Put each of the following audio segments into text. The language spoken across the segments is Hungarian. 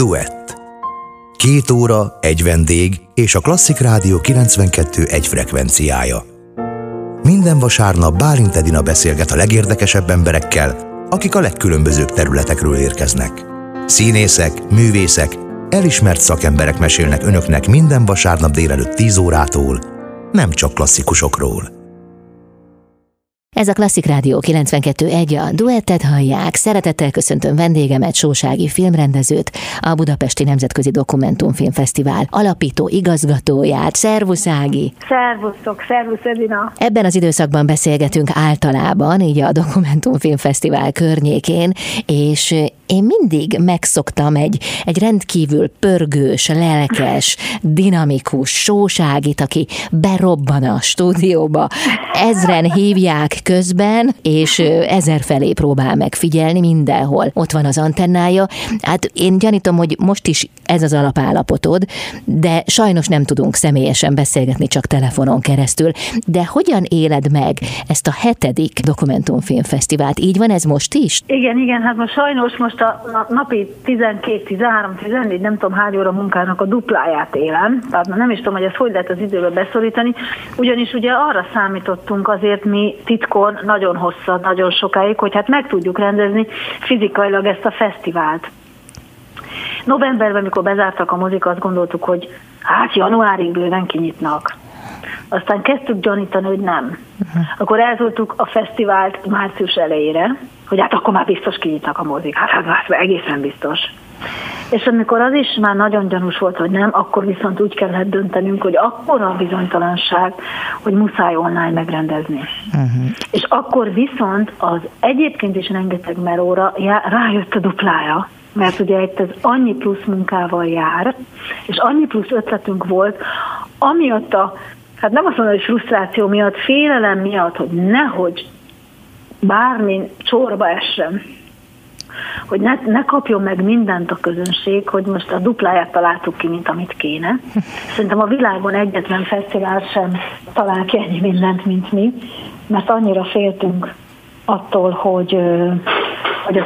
Duett. Két óra, egy vendég és a Klasszik Rádió 92 egy frekvenciája. Minden vasárnap Bálint Edina beszélget a legérdekesebb emberekkel, akik a legkülönbözőbb területekről érkeznek. Színészek, művészek, elismert szakemberek mesélnek önöknek minden vasárnap délelőtt 10 órától, nem csak klasszikusokról. Ez a Klasszik Rádió 92.1, a duettet hallják. Szeretettel köszöntöm vendégemet, Sósági filmrendezőt, a Budapesti Nemzetközi Dokumentumfilmfesztivál alapító igazgatóját. Szervusz Ági! Szervusztok, szervusz Edina! Ebben az időszakban beszélgetünk általában, így a Dokumentumfilmfesztivál környékén, és én mindig megszoktam egy, egy rendkívül pörgős, lelkes, dinamikus sóságit, aki berobban a stúdióba. Ezren hívják közben, és ezer felé próbál megfigyelni mindenhol. Ott van az antennája. Hát én gyanítom, hogy most is ez az alapállapotod, de sajnos nem tudunk személyesen beszélgetni, csak telefonon keresztül. De hogyan éled meg ezt a hetedik dokumentumfilmfesztivált? Így van ez most is? Igen, igen, hát most sajnos most a napi 12, 13, 14, nem tudom hány óra munkának a dupláját élem, tehát nem is tudom, hogy ezt hogy lehet az időbe beszorítani, ugyanis ugye arra számítottunk azért mi titkon nagyon hosszan, nagyon sokáig, hogy hát meg tudjuk rendezni fizikailag ezt a fesztivált. Novemberben, amikor bezártak a mozik, azt gondoltuk, hogy hát januárig bőven kinyitnak. Aztán kezdtük gyanítani, hogy nem. Uh-huh. Akkor eltoltuk a fesztivált március elejére, hogy hát akkor már biztos kinyitnak a mozik. Hát, hát, hát egészen biztos. És amikor az is már nagyon gyanús volt, hogy nem, akkor viszont úgy kellett döntenünk, hogy akkor a bizonytalanság, hogy muszáj online megrendezni. Uh-huh. És akkor viszont az egyébként is rengeteg meróra rájött a duplája, mert ugye itt ez annyi plusz munkával jár, és annyi plusz ötletünk volt, amiatt a, hát nem azt mondom, hogy frusztráció miatt, félelem miatt, hogy nehogy bármi csorba essen, hogy ne, ne kapjon meg mindent a közönség, hogy most a dupláját találtuk ki, mint amit kéne. Szerintem a világon egyetlen fesztivál sem talál ki ennyi mindent, mint mi, mert annyira féltünk attól, hogy, hogy, a,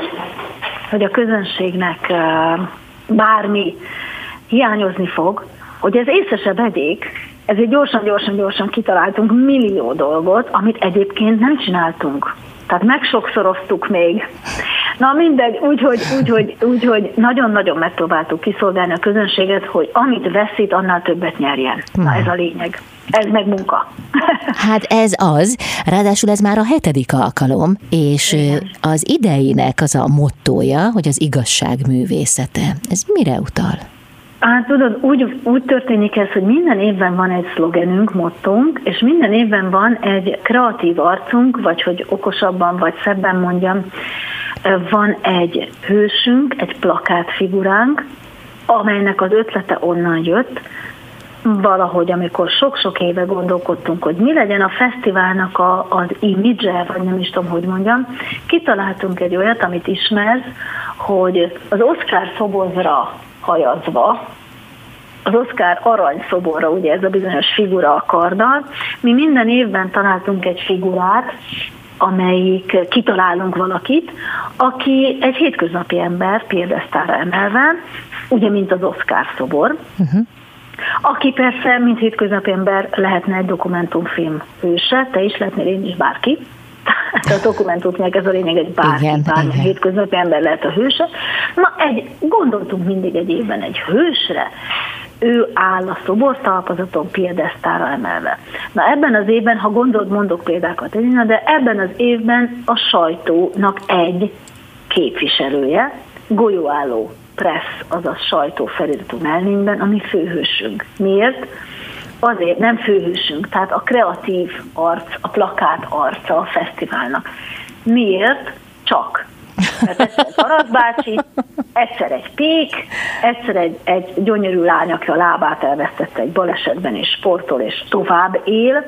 hogy a közönségnek bármi hiányozni fog, hogy ez észre se vegyék, ezért gyorsan, gyorsan, gyorsan kitaláltunk millió dolgot, amit egyébként nem csináltunk. Tehát megsokszoroztuk még. Na mindegy, úgyhogy úgy, hogy, úgy, hogy nagyon-nagyon megpróbáltuk kiszolgálni a közönséget, hogy amit veszít, annál többet nyerjen. Na ez a lényeg. Ez meg munka. Hát ez az, ráadásul ez már a hetedik alkalom, és Igen. az idejének az a mottója, hogy az igazság művészete. Ez mire utal? Hát tudod, úgy, úgy történik ez, hogy minden évben van egy szlogenünk, mottónk, és minden évben van egy kreatív arcunk, vagy hogy okosabban, vagy szebben mondjam, van egy hősünk, egy plakátfiguránk, amelynek az ötlete onnan jött, valahogy, amikor sok-sok éve gondolkodtunk, hogy mi legyen a fesztiválnak a, az image vagy nem is tudom, hogy mondjam, kitaláltunk egy olyat, amit ismersz, hogy az Oscar szobozra hajazva, az Oscar arany szoborra, ugye ez a bizonyos figura a karddal. Mi minden évben találtunk egy figurát, amelyik kitalálunk valakit, aki egy hétköznapi ember, példesztára emelve, ugye, mint az Oscar szobor, uh-huh. aki persze, mint hétköznapi ember lehetne egy dokumentumfilm hőse, te is lehetnél, én is, bárki. Tehát a dokumentumfilmek ez a lényeg, egy bárki, igen, bármi igen. hétköznapi ember lehet a hőse. Na, egy, gondoltunk mindig egy évben egy hősre, ő áll a szobortalpazaton piedesztára emelve. Na ebben az évben, ha gondolod, mondok példákat, de ebben az évben a sajtónak egy képviselője, golyóálló press, azaz sajtó feliratú melvényben, ami főhősünk. Miért? Azért nem főhősünk, tehát a kreatív arc, a plakát arca a fesztiválnak. Miért? Csak mert egyszer Tarasz bácsi, egyszer egy pék, egyszer egy, egy gyönyörű lány, aki a lábát elvesztette egy balesetben, és sportol, és tovább él.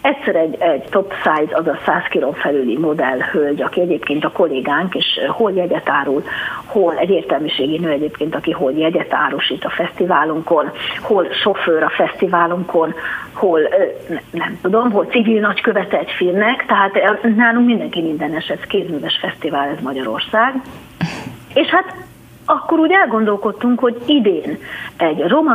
Egyszer egy, egy top size, azaz 100 kiló felüli modell hölgy, aki egyébként a kollégánk, és hol jegyet árul, hol egy értelmiségi nő egyébként, aki hol jegyet árusít a fesztiválunkon, hol sofőr a fesztiválunkon, hol nem tudom, hol civil nagykövete egy filmnek, tehát nálunk mindenki mindenes, ez kézműves fesztivál, ez Magyarország. És hát akkor úgy elgondolkodtunk, hogy idén egy roma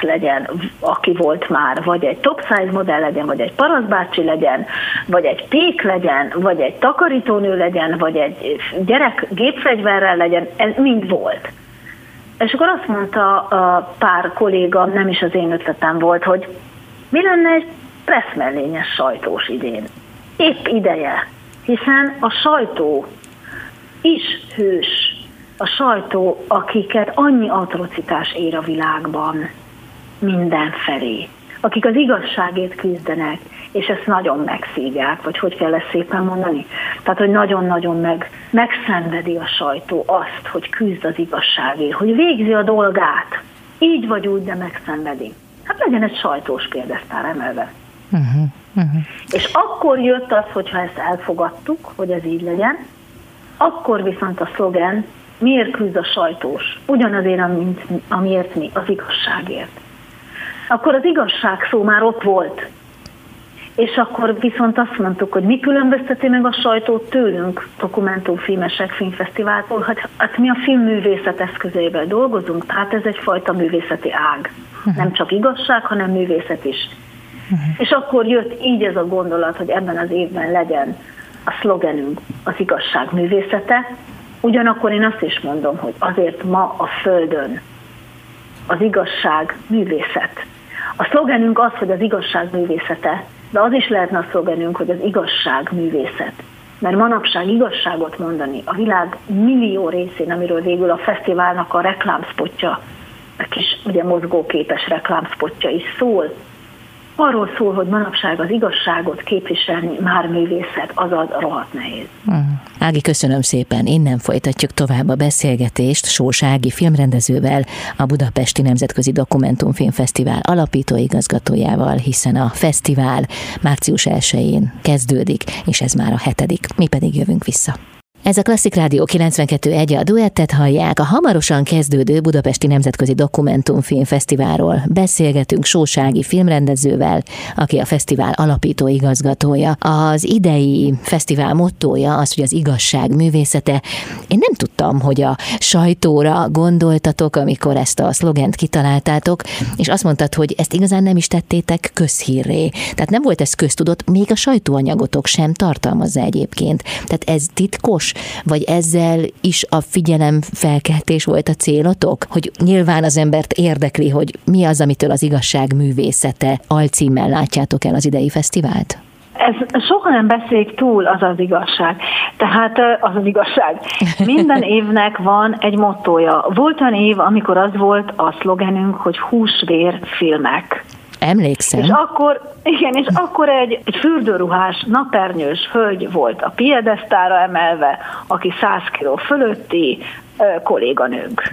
legyen, aki volt már, vagy egy top size modell legyen, vagy egy paraszbácsi legyen, vagy egy pék legyen, vagy egy takarítónő legyen, vagy egy gyerek gépfegyverrel legyen, ez mind volt. És akkor azt mondta a pár kolléga, nem is az én ötletem volt, hogy mi lenne egy presszmellényes sajtós idén. Épp ideje, hiszen a sajtó is hős, a sajtó, akiket annyi atrocitás ér a világban mindenfelé, akik az igazságért küzdenek, és ezt nagyon megszívják, vagy hogy kell ezt szépen mondani? Tehát, hogy nagyon-nagyon meg, megszenvedi a sajtó azt, hogy küzd az igazságért, hogy végzi a dolgát, így vagy úgy, de megszenvedi. Hát legyen egy sajtós példesztár emelve. Uh-huh, uh-huh. És akkor jött az, hogyha ezt elfogadtuk, hogy ez így legyen, akkor viszont a szlogen miért küzd a sajtós? Ugyanazért, mint amiért mi, az igazságért. Akkor az igazság szó már ott volt. És akkor viszont azt mondtuk, hogy mi különbözteti meg a sajtót tőlünk, dokumentumfilmesek, filmfesztiváltól, hogy hát mi a filmművészet eszközeivel dolgozunk, tehát ez egyfajta művészeti ág. Uh-huh. Nem csak igazság, hanem művészet is. Uh-huh. És akkor jött így ez a gondolat, hogy ebben az évben legyen a szlogenünk az igazság művészete, ugyanakkor én azt is mondom, hogy azért ma a Földön az igazság művészet. A szlogenünk az, hogy az igazság művészete, de az is lehetne a szlogenünk, hogy az igazság művészet. Mert manapság igazságot mondani a világ millió részén, amiről végül a fesztiválnak a reklámspotja, a kis ugye mozgóképes reklámspotja is szól, arról szól, hogy manapság az igazságot képviselni már művészet, azaz rohadt nehéz. Uh-huh. Ági, köszönöm szépen. Innen folytatjuk tovább a beszélgetést Sós Ági filmrendezővel, a Budapesti Nemzetközi Dokumentumfilmfesztivál alapító igazgatójával, hiszen a fesztivál március 1-én kezdődik, és ez már a hetedik. Mi pedig jövünk vissza. Ez a Klasszik Rádió 92.1 a duettet hallják a hamarosan kezdődő Budapesti Nemzetközi Dokumentumfilm Fesztiválról. Beszélgetünk Sósági filmrendezővel, aki a fesztivál alapító igazgatója. Az idei fesztivál mottója az, hogy az igazság művészete. Én nem tudtam, hogy a sajtóra gondoltatok, amikor ezt a szlogent kitaláltátok, és azt mondtad, hogy ezt igazán nem is tettétek közhírré. Tehát nem volt ez köztudott, még a sajtóanyagotok sem tartalmazza egyébként. Tehát ez titkos vagy ezzel is a figyelem felkeltés volt a célotok? Hogy nyilván az embert érdekli, hogy mi az, amitől az igazság művészete alcímmel látjátok el az idei fesztivált? Ez soha nem beszélik túl, az az igazság. Tehát az az igazság. Minden évnek van egy mottoja. Volt olyan év, amikor az volt a szlogenünk, hogy húsvér filmek. Emlékszem. És akkor, igen, és akkor egy, egy fürdőruhás, napernyős hölgy volt a piedesztára emelve, aki 100 kiló fölötti ö, kolléganőnk.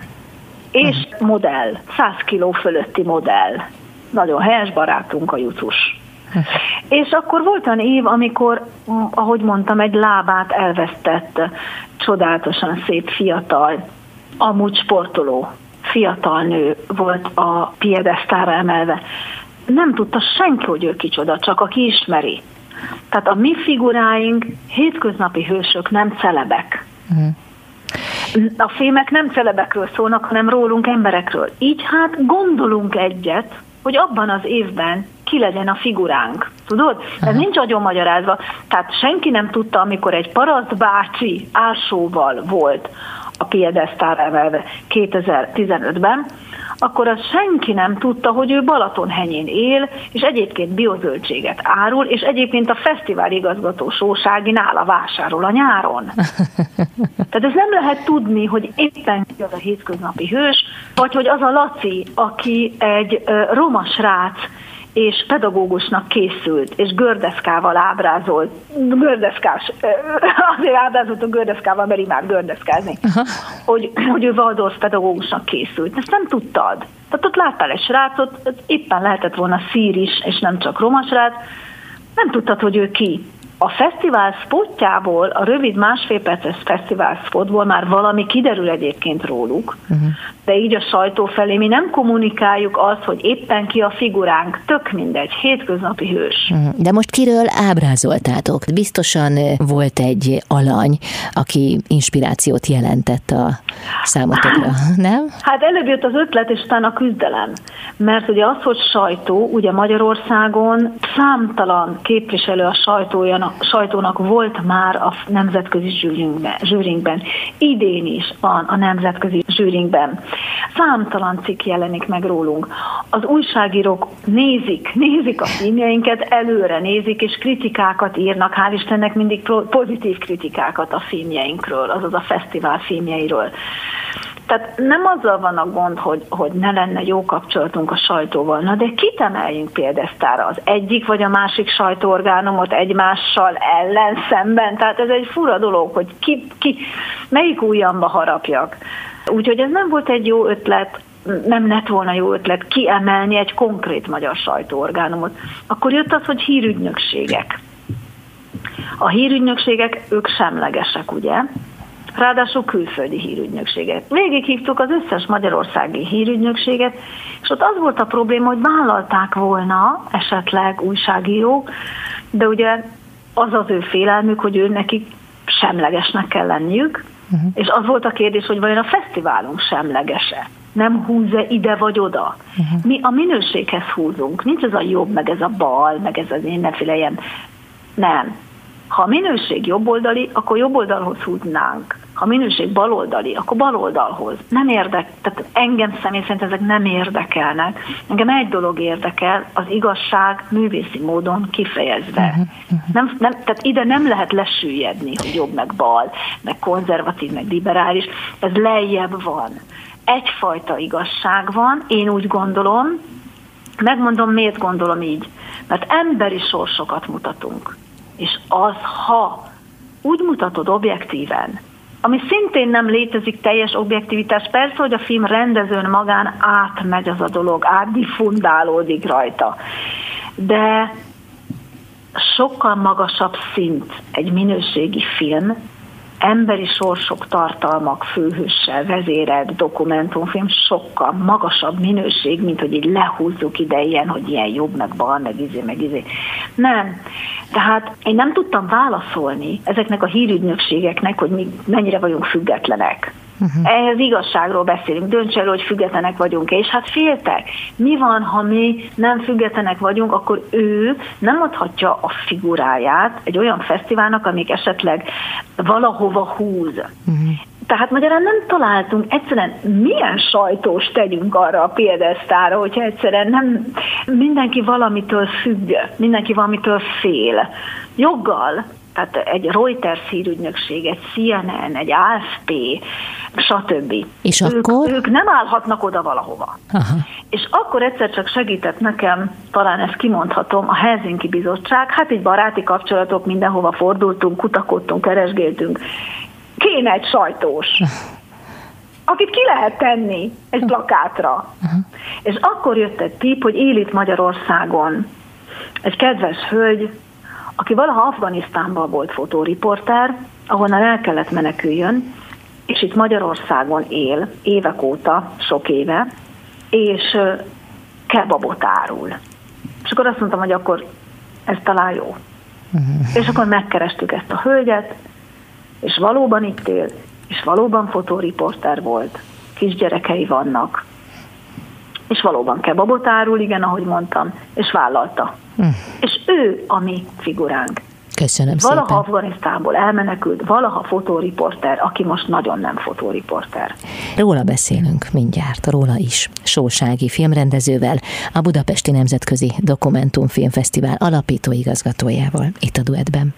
És modell, 100 kiló fölötti modell. Nagyon helyes barátunk a Jucus. És akkor volt olyan év, amikor, ahogy mondtam, egy lábát elvesztett, csodálatosan szép fiatal, amúgy sportoló fiatal nő volt a piedesztára emelve nem tudta senki, hogy ő kicsoda, csak aki ismeri. Tehát a mi figuráink hétköznapi hősök, nem celebek. Uh-huh. A filmek nem celebekről szólnak, hanem rólunk emberekről. Így hát gondolunk egyet, hogy abban az évben ki legyen a figuránk. Tudod? Ez nincs agyon magyarázva. Tehát senki nem tudta, amikor egy paraszt bácsi ársóval volt a piedesztár emelve 2015-ben, akkor az senki nem tudta, hogy ő Balatonhenyén él, és egyébként biozöldséget árul, és egyébként a fesztivál igazgató sósági nála vásárol a nyáron. Tehát ez nem lehet tudni, hogy éppen ki az a hétköznapi hős, vagy hogy az a Laci, aki egy roma srác, és pedagógusnak készült, és gördeszkával ábrázolt, gördeszkás, azért ábrázolt a gördeszkával, mert imád gördeszkázni, hogy, hogy ő Waldorf pedagógusnak készült. Ezt nem tudtad. Tehát ott láttál egy srácot, éppen lehetett volna szír is, és nem csak roma srác, nem tudtad, hogy ő ki. A fesztivál spotjából, a rövid másfél perces fesztivál spotból már valami kiderül egyébként róluk, uh-huh. De így a sajtó felé mi nem kommunikáljuk azt, hogy éppen ki a figuránk, tök mindegy, hétköznapi hős. Mhm. De most kiről ábrázoltátok? Biztosan volt egy alany, aki inspirációt jelentett a számotokra, nem? Hát előbb jött az ötlet, és utána a küzdelem. Mert ugye az, hogy sajtó, ugye Magyarországon számtalan képviselő a sajtónak volt már a nemzetközi zsűrinkben. Idén is van a nemzetközi zsűrinkben. Számtalan cikk jelenik meg rólunk. Az újságírók nézik, nézik a filmjeinket, előre nézik, és kritikákat írnak, hál' Istennek mindig pozitív kritikákat a filmjeinkről, azaz a fesztivál filmjeiről. Tehát nem azzal van a gond, hogy, hogy ne lenne jó kapcsolatunk a sajtóval, na de kit emeljünk példesztára? Az egyik vagy a másik sajtóorgánumot egymással ellen szemben? Tehát ez egy fura dolog, hogy ki, ki melyik ujjamba harapjak. Úgyhogy ez nem volt egy jó ötlet, nem lett volna jó ötlet kiemelni egy konkrét magyar sajtóorgánumot. Akkor jött az, hogy hírügynökségek. A hírügynökségek, ők semlegesek, ugye? ráadásul külföldi hírügynökséget. Végighívtuk az összes magyarországi hírügynökséget, és ott az volt a probléma, hogy vállalták volna esetleg újságírók, de ugye az az ő félelmük, hogy ő nekik semlegesnek kell lenniük, uh-huh. és az volt a kérdés, hogy vajon a fesztiválunk semlegese nem húzza ide vagy oda. Uh-huh. Mi a minőséghez húzunk. Nincs ez a jobb, meg ez a bal, meg ez az mindenféle ilyen. Nem. Ha a minőség jobboldali, akkor jobboldalhoz húznánk. Ha minőség baloldali, akkor baloldalhoz. Nem érdek, tehát engem személy szerint ezek nem érdekelnek. Engem egy dolog érdekel, az igazság művészi módon kifejezve. Uh-huh, uh-huh. Nem, nem, tehát ide nem lehet lesüllyedni, hogy jobb meg bal, meg konzervatív, meg liberális. Ez lejjebb van. Egyfajta igazság van, én úgy gondolom, megmondom, miért gondolom így. Mert emberi sorsokat mutatunk és az, ha úgy mutatod objektíven, ami szintén nem létezik teljes objektivitás, persze, hogy a film rendezőn magán átmegy az a dolog, átdifundálódik rajta, de sokkal magasabb szint egy minőségi film, emberi sorsok, tartalmak, főhőssel vezérelt dokumentumfilm sokkal magasabb minőség, mint hogy így lehúzzuk ide ilyen, hogy ilyen jobb, meg bal, meg izé, meg izé. Nem. Tehát én nem tudtam válaszolni ezeknek a hírügynökségeknek, hogy mi mennyire vagyunk függetlenek. Uh-huh. Ehhez igazságról beszélünk, dönts el, hogy függetlenek vagyunk és hát féltek. Mi van, ha mi nem függetlenek vagyunk, akkor ő nem adhatja a figuráját egy olyan fesztiválnak, amik esetleg valahova húz. Uh-huh. Tehát magyarán nem találtunk egyszerűen milyen sajtós tegyünk arra a példesztára, hogyha egyszerűen nem mindenki valamitől függ, mindenki valamitől fél. Joggal, tehát egy Reuters hírügynökség, egy CNN, egy AFP, stb. És ők, akkor? Ők nem állhatnak oda valahova. Aha. És akkor egyszer csak segített nekem, talán ezt kimondhatom, a Helsinki Bizottság, hát egy baráti kapcsolatok, mindenhova fordultunk, kutakodtunk, keresgéltünk, kéne egy sajtós, akit ki lehet tenni egy plakátra. Uh-huh. És akkor jött egy tip, hogy él itt Magyarországon egy kedves hölgy, aki valaha Afganisztánban volt fotóriporter, ahonnan el kellett meneküljön, és itt Magyarországon él évek óta, sok éve, és kebabot árul. És akkor azt mondtam, hogy akkor ez talán jó. Uh-huh. És akkor megkerestük ezt a hölgyet, és valóban itt él, és valóban fotóriporter volt, kisgyerekei vannak, és valóban kebabot árul, igen, ahogy mondtam, és vállalta. Hm. És ő a mi figuránk. Köszönöm valaha szépen. Afganisztánból elmenekült, valaha fotóriporter, aki most nagyon nem fotóriporter. Róla beszélünk mindjárt, róla is. Sósági filmrendezővel, a Budapesti Nemzetközi Dokumentumfilmfesztivál alapító igazgatójával itt a Duetben.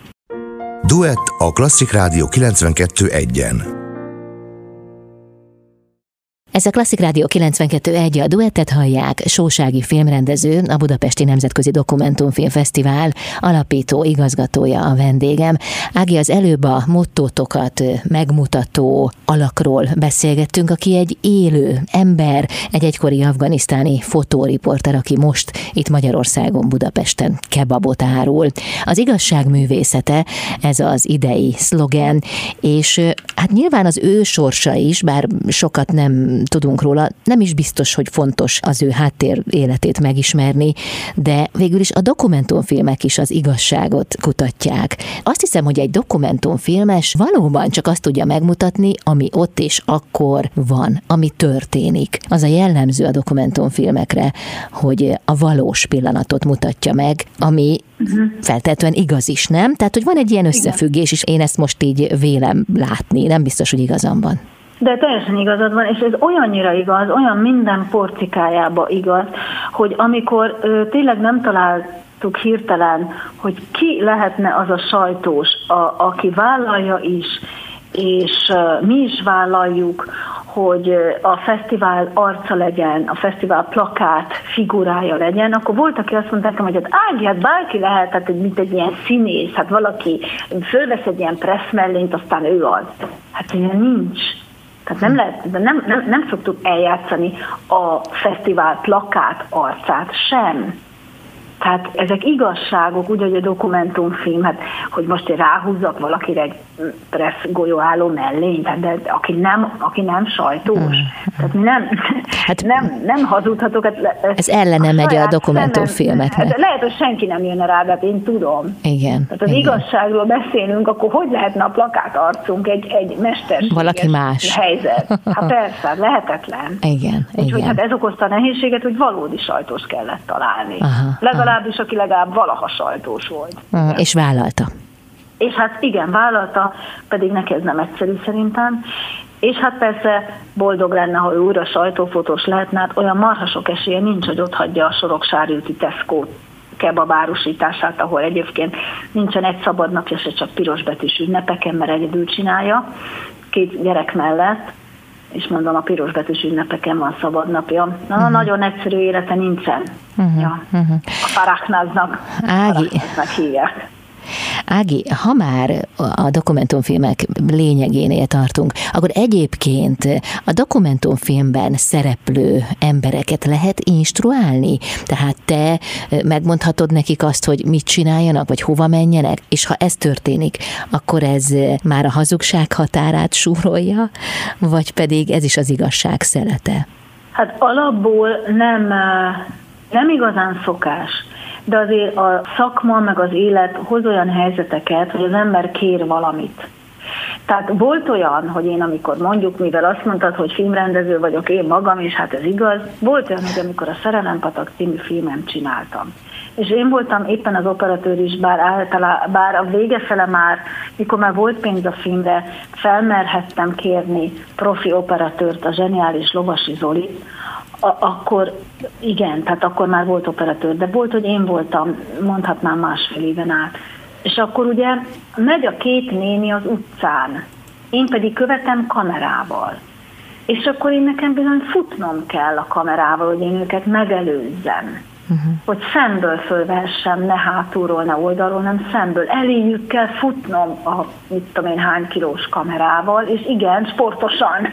Duett a Klasszik Rádió 92.1-en. Ez a Klasszik Rádió 92.1, a duettet hallják, Sósági filmrendező, a Budapesti Nemzetközi Dokumentumfilmfesztivál alapító igazgatója a vendégem. Ági, az előbb a mottótokat megmutató alakról beszélgettünk, aki egy élő ember, egy egykori afganisztáni fotóriporter, aki most itt Magyarországon, Budapesten kebabot árul. Az igazság művészete, ez az idei szlogen, és hát nyilván az ő sorsa is, bár sokat nem tudunk róla, nem is biztos, hogy fontos az ő háttér életét megismerni, de végül is a dokumentumfilmek is az igazságot kutatják. Azt hiszem, hogy egy dokumentumfilmes valóban csak azt tudja megmutatni, ami ott és akkor van, ami történik. Az a jellemző a dokumentumfilmekre, hogy a valós pillanatot mutatja meg, ami uh-huh. feltétlenül igaz is, nem? Tehát, hogy van egy ilyen összefüggés, és én ezt most így vélem látni, nem biztos, hogy igazam van. De teljesen igazad van, és ez olyannyira igaz, olyan minden porcikájába igaz, hogy amikor ö, tényleg nem találtuk hirtelen, hogy ki lehetne az a sajtós, a, aki vállalja is, és uh, mi is vállaljuk, hogy a fesztivál arca legyen, a fesztivál plakát figurája legyen, akkor volt, aki azt mondta nekem, hogy hát Ági, hát bárki lehet, hát mint egy ilyen színész, hát valaki fölvesz egy ilyen mellint, aztán ő az. Hát ilyen nincs. Tehát nem, lehet, de nem, nem, nem szoktuk eljátszani a fesztivál plakát arcát sem. Tehát ezek igazságok, úgy, hogy a dokumentumfilm, hát, hogy most én ráhúzzak valakire egy pressz golyóálló mellény, tehát de aki nem, aki nem sajtós. Hmm. Tehát nem, hát, nem, nem hazudhatok. Hát, ez ellene megy a dokumentumfilmeknek. Hát lehet, hogy senki nem jön rá, de hát én tudom. Igen. Tehát az igen. igazságról beszélünk, akkor hogy lehetne a plakát arcunk egy, egy mesterséges Valaki más. helyzet? Hát persze, hát lehetetlen. Igen, Úgyhogy igen. hát ez okozta a nehézséget, hogy valódi sajtós kellett találni. Aha, Legalábbis, aki legalább valaha sajtós volt. Aha, és vállalta. És hát igen, vállalta, pedig neki ez nem egyszerű szerintem. És hát persze boldog lenne, ha ő újra sajtófotós lehetne, hát olyan marhasok esélye nincs, hogy ott hagyja a soroksárülti Tesco kebabárusítását, ahol egyébként nincsen egy szabad napja se csak piros betűs ünnepeken, mert egyedül csinálja, két gyerek mellett, és mondom, a piros betűs ünnepeken van szabad napja. Na, uh-huh. nagyon egyszerű élete nincsen. Uh-huh. Ja. Uh-huh. A paraknáznak. Ági. hívják. Ági, ha már a dokumentumfilmek lényegénél tartunk, akkor egyébként a dokumentumfilmben szereplő embereket lehet instruálni? Tehát te megmondhatod nekik azt, hogy mit csináljanak, vagy hova menjenek, és ha ez történik, akkor ez már a hazugság határát súrolja, vagy pedig ez is az igazság szelete? Hát alapból nem, nem igazán szokás de azért a szakma meg az élet hoz olyan helyzeteket, hogy az ember kér valamit. Tehát volt olyan, hogy én amikor mondjuk, mivel azt mondtad, hogy filmrendező vagyok én magam, és hát ez igaz, volt olyan, hogy amikor a Szerelempatak című filmem csináltam. És én voltam éppen az operatőr is, bár, általá, bár a vége fele már, mikor már volt pénz a filmre, felmerhettem kérni profi operatőrt, a zseniális Lovasi Zolit, akkor igen, tehát akkor már volt operatőr, de volt, hogy én voltam, mondhatnám másfél éven át. És akkor ugye megy a két néni az utcán, én pedig követem kamerával. És akkor én nekem bizony futnom kell a kamerával, hogy én őket megelőzzem. Uh-huh. Hogy szemből fölvehessem, ne hátulról, ne oldalról, nem szemből. Eléjük kell futnom a mit tudom én hány kilós kamerával, és igen, sportosan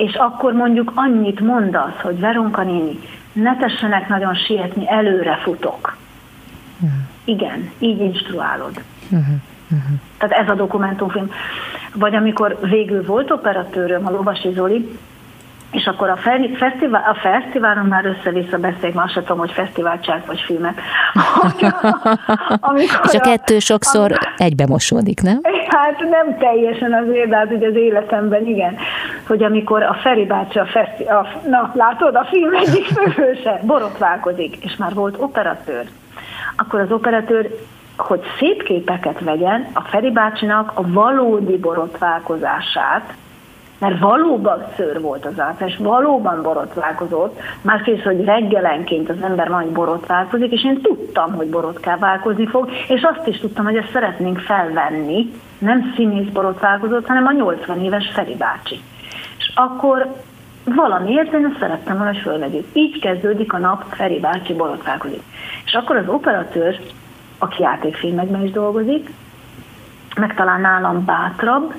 és akkor mondjuk annyit mondasz, hogy Veronka néni, ne tessenek nagyon sietni, előre futok. Uh-huh. Igen, így instruálod. Uh-huh. Uh-huh. Tehát ez a dokumentumfilm. Vagy amikor végül volt operatőröm, a Lovasi Zoli, és akkor a, fesztivál, a fesztiválon már össze-vissza beszélek, már sem tudom, hogy fesztivál csárt vagy filmet. és a kettő sokszor amikor, egybe mosódik, nem? Hát nem teljesen azért, de hát ugye az életemben igen, hogy amikor a Feri bácsi a, feszti, a na látod, a film egyik főhőse borotválkozik, és már volt operatőr, akkor az operatőr hogy szép képeket vegyen, a Feri bácsinak a valódi borotválkozását, mert valóban szőr volt az és valóban borotválkozott, másrészt, hogy reggelenként az ember majd borotválkozik, és én tudtam, hogy borotválkozni fog, és azt is tudtam, hogy ezt szeretnénk felvenni, nem színész borotválkozott, hanem a 80 éves Feri bácsi. És akkor valamiért én ezt szerettem volna, hogy fölvegyük. Így kezdődik a nap, Feri bácsi borotválkozik. És akkor az operatőr, aki játékfilmekben is dolgozik, meg talán nálam bátrabb,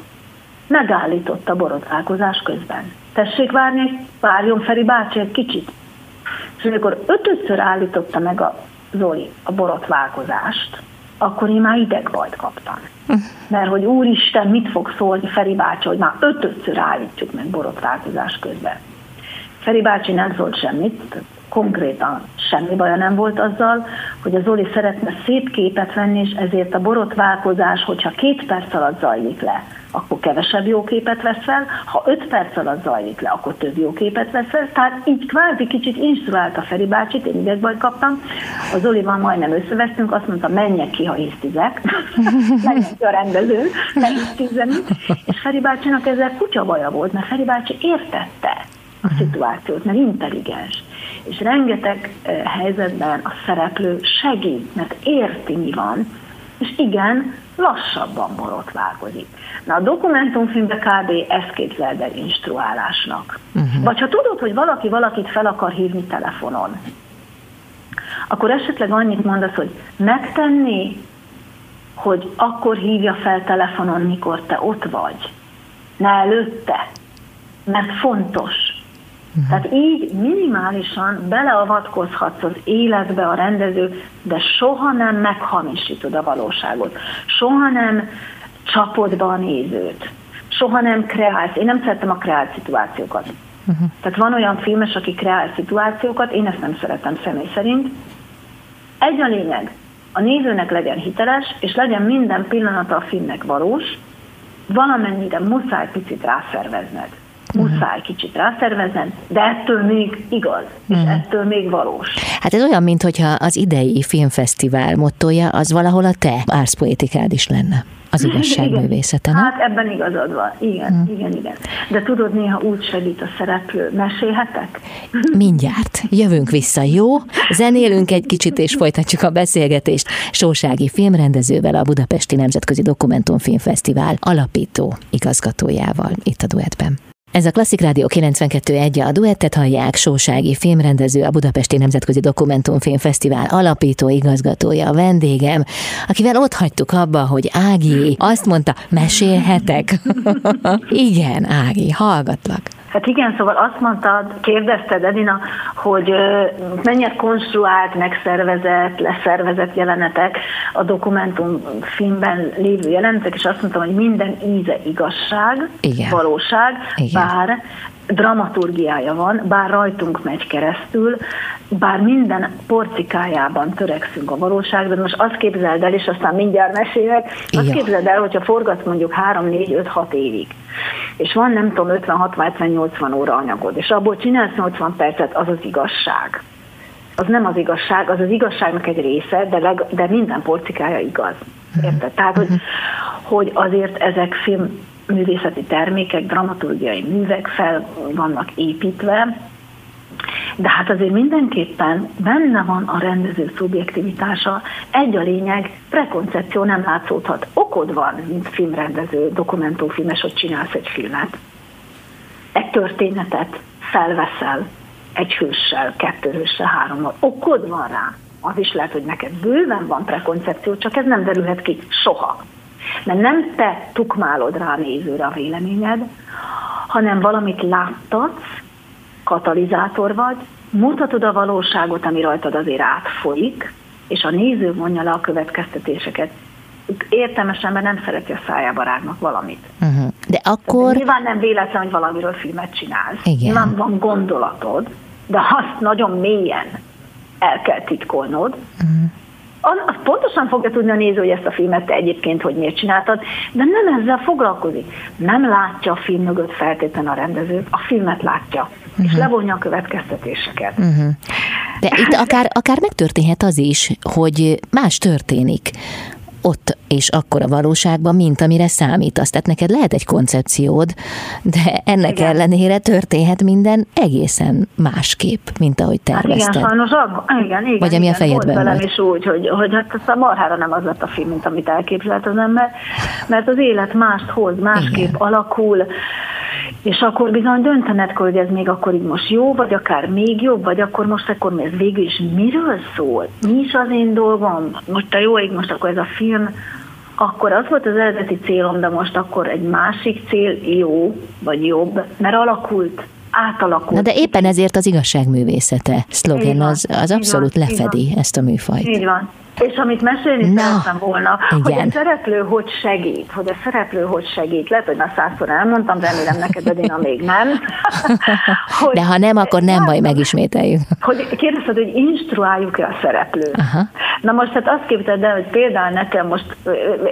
megállított a borotválkozás közben. Tessék várni, várjon Feri bácsi egy kicsit. És amikor ötödször állította meg a Zoli a borotválkozást, akkor én már idegbajt kaptam. Mert hogy úristen, mit fog szólni Feri bácsi, hogy már ötödször állítjuk meg borotválkozás közben. Feri bácsi nem szólt semmit, konkrétan semmi baja nem volt azzal, hogy az Zoli szeretne szép képet venni, és ezért a borotválkozás, hogyha két perc alatt zajlik le, akkor kevesebb jó képet vesz fel, ha öt perc alatt zajlik le, akkor több jó képet vesz fel. Tehát így kvázi kicsit instruált a Feri bácsit, én idegbajt kaptam. A Zolival majdnem összevesztünk, azt mondta, menjek ki, ha hisztizek. menjek ki a rendező, ne hisztizeni. És Feri bácsinak ezzel kutya baja volt, mert Feri bácsi értette a szituációt, mert intelligens. És rengeteg helyzetben a szereplő segít, mert érti, mi van, és igen, lassabban borotválkozik. Na a dokumentumfilmbe kb. ezt képzeld el instruálásnak. Uh-huh. Vagy ha tudod, hogy valaki valakit fel akar hívni telefonon, akkor esetleg annyit mondasz, hogy megtenni, hogy akkor hívja fel telefonon, mikor te ott vagy. Ne előtte. Mert fontos. Uh-huh. Tehát így minimálisan beleavatkozhatsz az életbe a rendező, de soha nem meghamisítod a valóságot. Soha nem csapod be a nézőt. Soha nem kreálsz. Én nem szeretem a kreált szituációkat. Uh-huh. Tehát van olyan filmes, aki kreál szituációkat, én ezt nem szeretem személy szerint. Egy a lényeg, a nézőnek legyen hiteles, és legyen minden pillanata a filmnek valós, valamennyire muszáj picit rászervezned. Muszáj kicsit rászerveznem, de ettől még igaz, és mm. ettől még valós. Hát ez olyan, mintha az idei filmfesztivál mottoja az valahol a te árszpoétikád is lenne az igazságművészete, nem? Hát ebben igazad van, igen, hmm. igen, igen. De tudod, néha úgy segít a szereplő. Mesélhetek? Mindjárt. Jövünk vissza, jó? Zenélünk egy kicsit, és folytatjuk a beszélgetést Sósági filmrendezővel, a Budapesti Nemzetközi Dokumentumfilmfesztivál alapító igazgatójával itt a duettben. Ez a Klasszik Rádió 92.1 a duettet hallják, Sósági filmrendező, a Budapesti Nemzetközi Dokumentumfilm Fesztivál alapító igazgatója, a vendégem, akivel ott hagytuk abba, hogy Ági azt mondta, mesélhetek? Igen, Ági, hallgatlak. Hát igen, szóval azt mondtad, kérdezted Edina, hogy mennyire konstruált, megszervezett, leszervezett jelenetek a dokumentumfilmben lévő jelenetek, és azt mondtam, hogy minden íze igazság, igen. valóság, igen. Bár dramaturgiája van, bár rajtunk megy keresztül, bár minden porcikájában törekszünk a valóságra, most azt képzeld el, és aztán mindjárt mesélek, azt ja. képzeld el, hogyha forgatsz mondjuk 3, 4, 5, 6 évig, és van nem tudom 56, 70, 80 óra anyagod, és abból csinálsz 80 percet, az az igazság. Az nem az igazság, az az igazságnak egy része, de, leg, de minden porcikája igaz. Mhm. Érted? Tehát, hogy, hogy azért ezek film művészeti termékek, dramaturgiai művek fel vannak építve, de hát azért mindenképpen benne van a rendező szubjektivitása. Egy a lényeg, prekoncepció nem látszódhat. Okod van, mint filmrendező, dokumentumfilmes, hogy csinálsz egy filmet. Egy történetet felveszel egy hőssel, kettő hőssel, hárommal. Okod van rá. Az is lehet, hogy neked bőven van prekoncepció, csak ez nem derülhet ki soha. Mert nem te tukmálod rá nézőre a véleményed, hanem valamit láttatsz, katalizátor vagy, mutatod a valóságot, ami rajtad azért átfolyik, és a néző mondja le a következtetéseket. Értelmesen, mert nem szereti a szájába rágnak valamit. Uh-huh. De akkor... De nyilván nem véletlen, hogy valamiről filmet csinálsz. Igen. Nyilván van gondolatod, de azt nagyon mélyen el kell titkolnod, uh-huh az pontosan fogja tudni a néző, hogy ezt a filmet te egyébként hogy miért csináltad, de nem ezzel foglalkozik. Nem látja a film mögött feltétlenül a rendező, a filmet látja, uh-huh. és mhm. levonja a következtetéseket. Uh-huh. De itt akár, akár megtörténhet az is, hogy más történik ott és akkor a valóságban, mint amire számítasz. Tehát neked lehet egy koncepciód, de ennek igen. ellenére történhet minden egészen másképp, mint ahogy tervezted. Hát igen, sajnos igen, igen. Vagy ami igen, a fejedben volt. volt. is úgy, hogy, hogy hát a marhára nem az lett a film, mint amit elképzelt az ember, mert az élet mást hoz, másképp igen. alakul, és akkor bizony döntened hogy ez még akkor így most jó, vagy akár még jobb, vagy akkor most akkor ez végül is miről szól? Mi is az én dolgom? Most a jó ég, most akkor ez a film, akkor az volt az eredeti célom, de most akkor egy másik cél jó, vagy jobb, mert alakult, átalakult. Na de éppen ezért az igazságművészete szlogen az, az abszolút van, lefedi ezt a műfajt. Így van. És amit mesélni Na, szerettem volna, igen. hogy a szereplő hogy segít, hogy a szereplő hogy segít. Lehet, hogy már százszor elmondtam, remélem neked, Edina még nem. Hogy- De ha nem, akkor nem baj, megismételjük. hogy kérdezted, hogy instruáljuk-e a szereplőt. Aha. Na most hát azt képzeld el, hogy például nekem most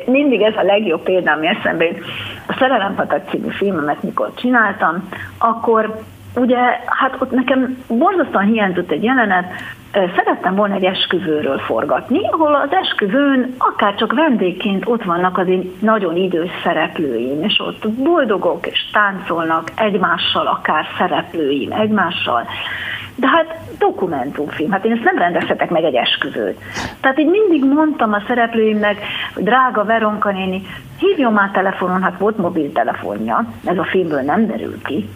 mindig ez a legjobb példa, ami eszembe jut. A Szerelempatak című filmemet mikor csináltam, akkor ugye, hát ott nekem borzasztóan hiányzott egy jelenet, Szerettem volna egy esküvőről forgatni, ahol az esküvőn akár csak vendégként ott vannak az én nagyon idős szereplőim, és ott boldogok és táncolnak egymással, akár szereplőim egymással. De hát dokumentumfilm, hát én ezt nem rendezhetek meg egy esküvőt. Tehát így mindig mondtam a szereplőimnek, drága Veronka néni, hívjon már telefonon, hát volt mobiltelefonja, ez a filmből nem derül ki,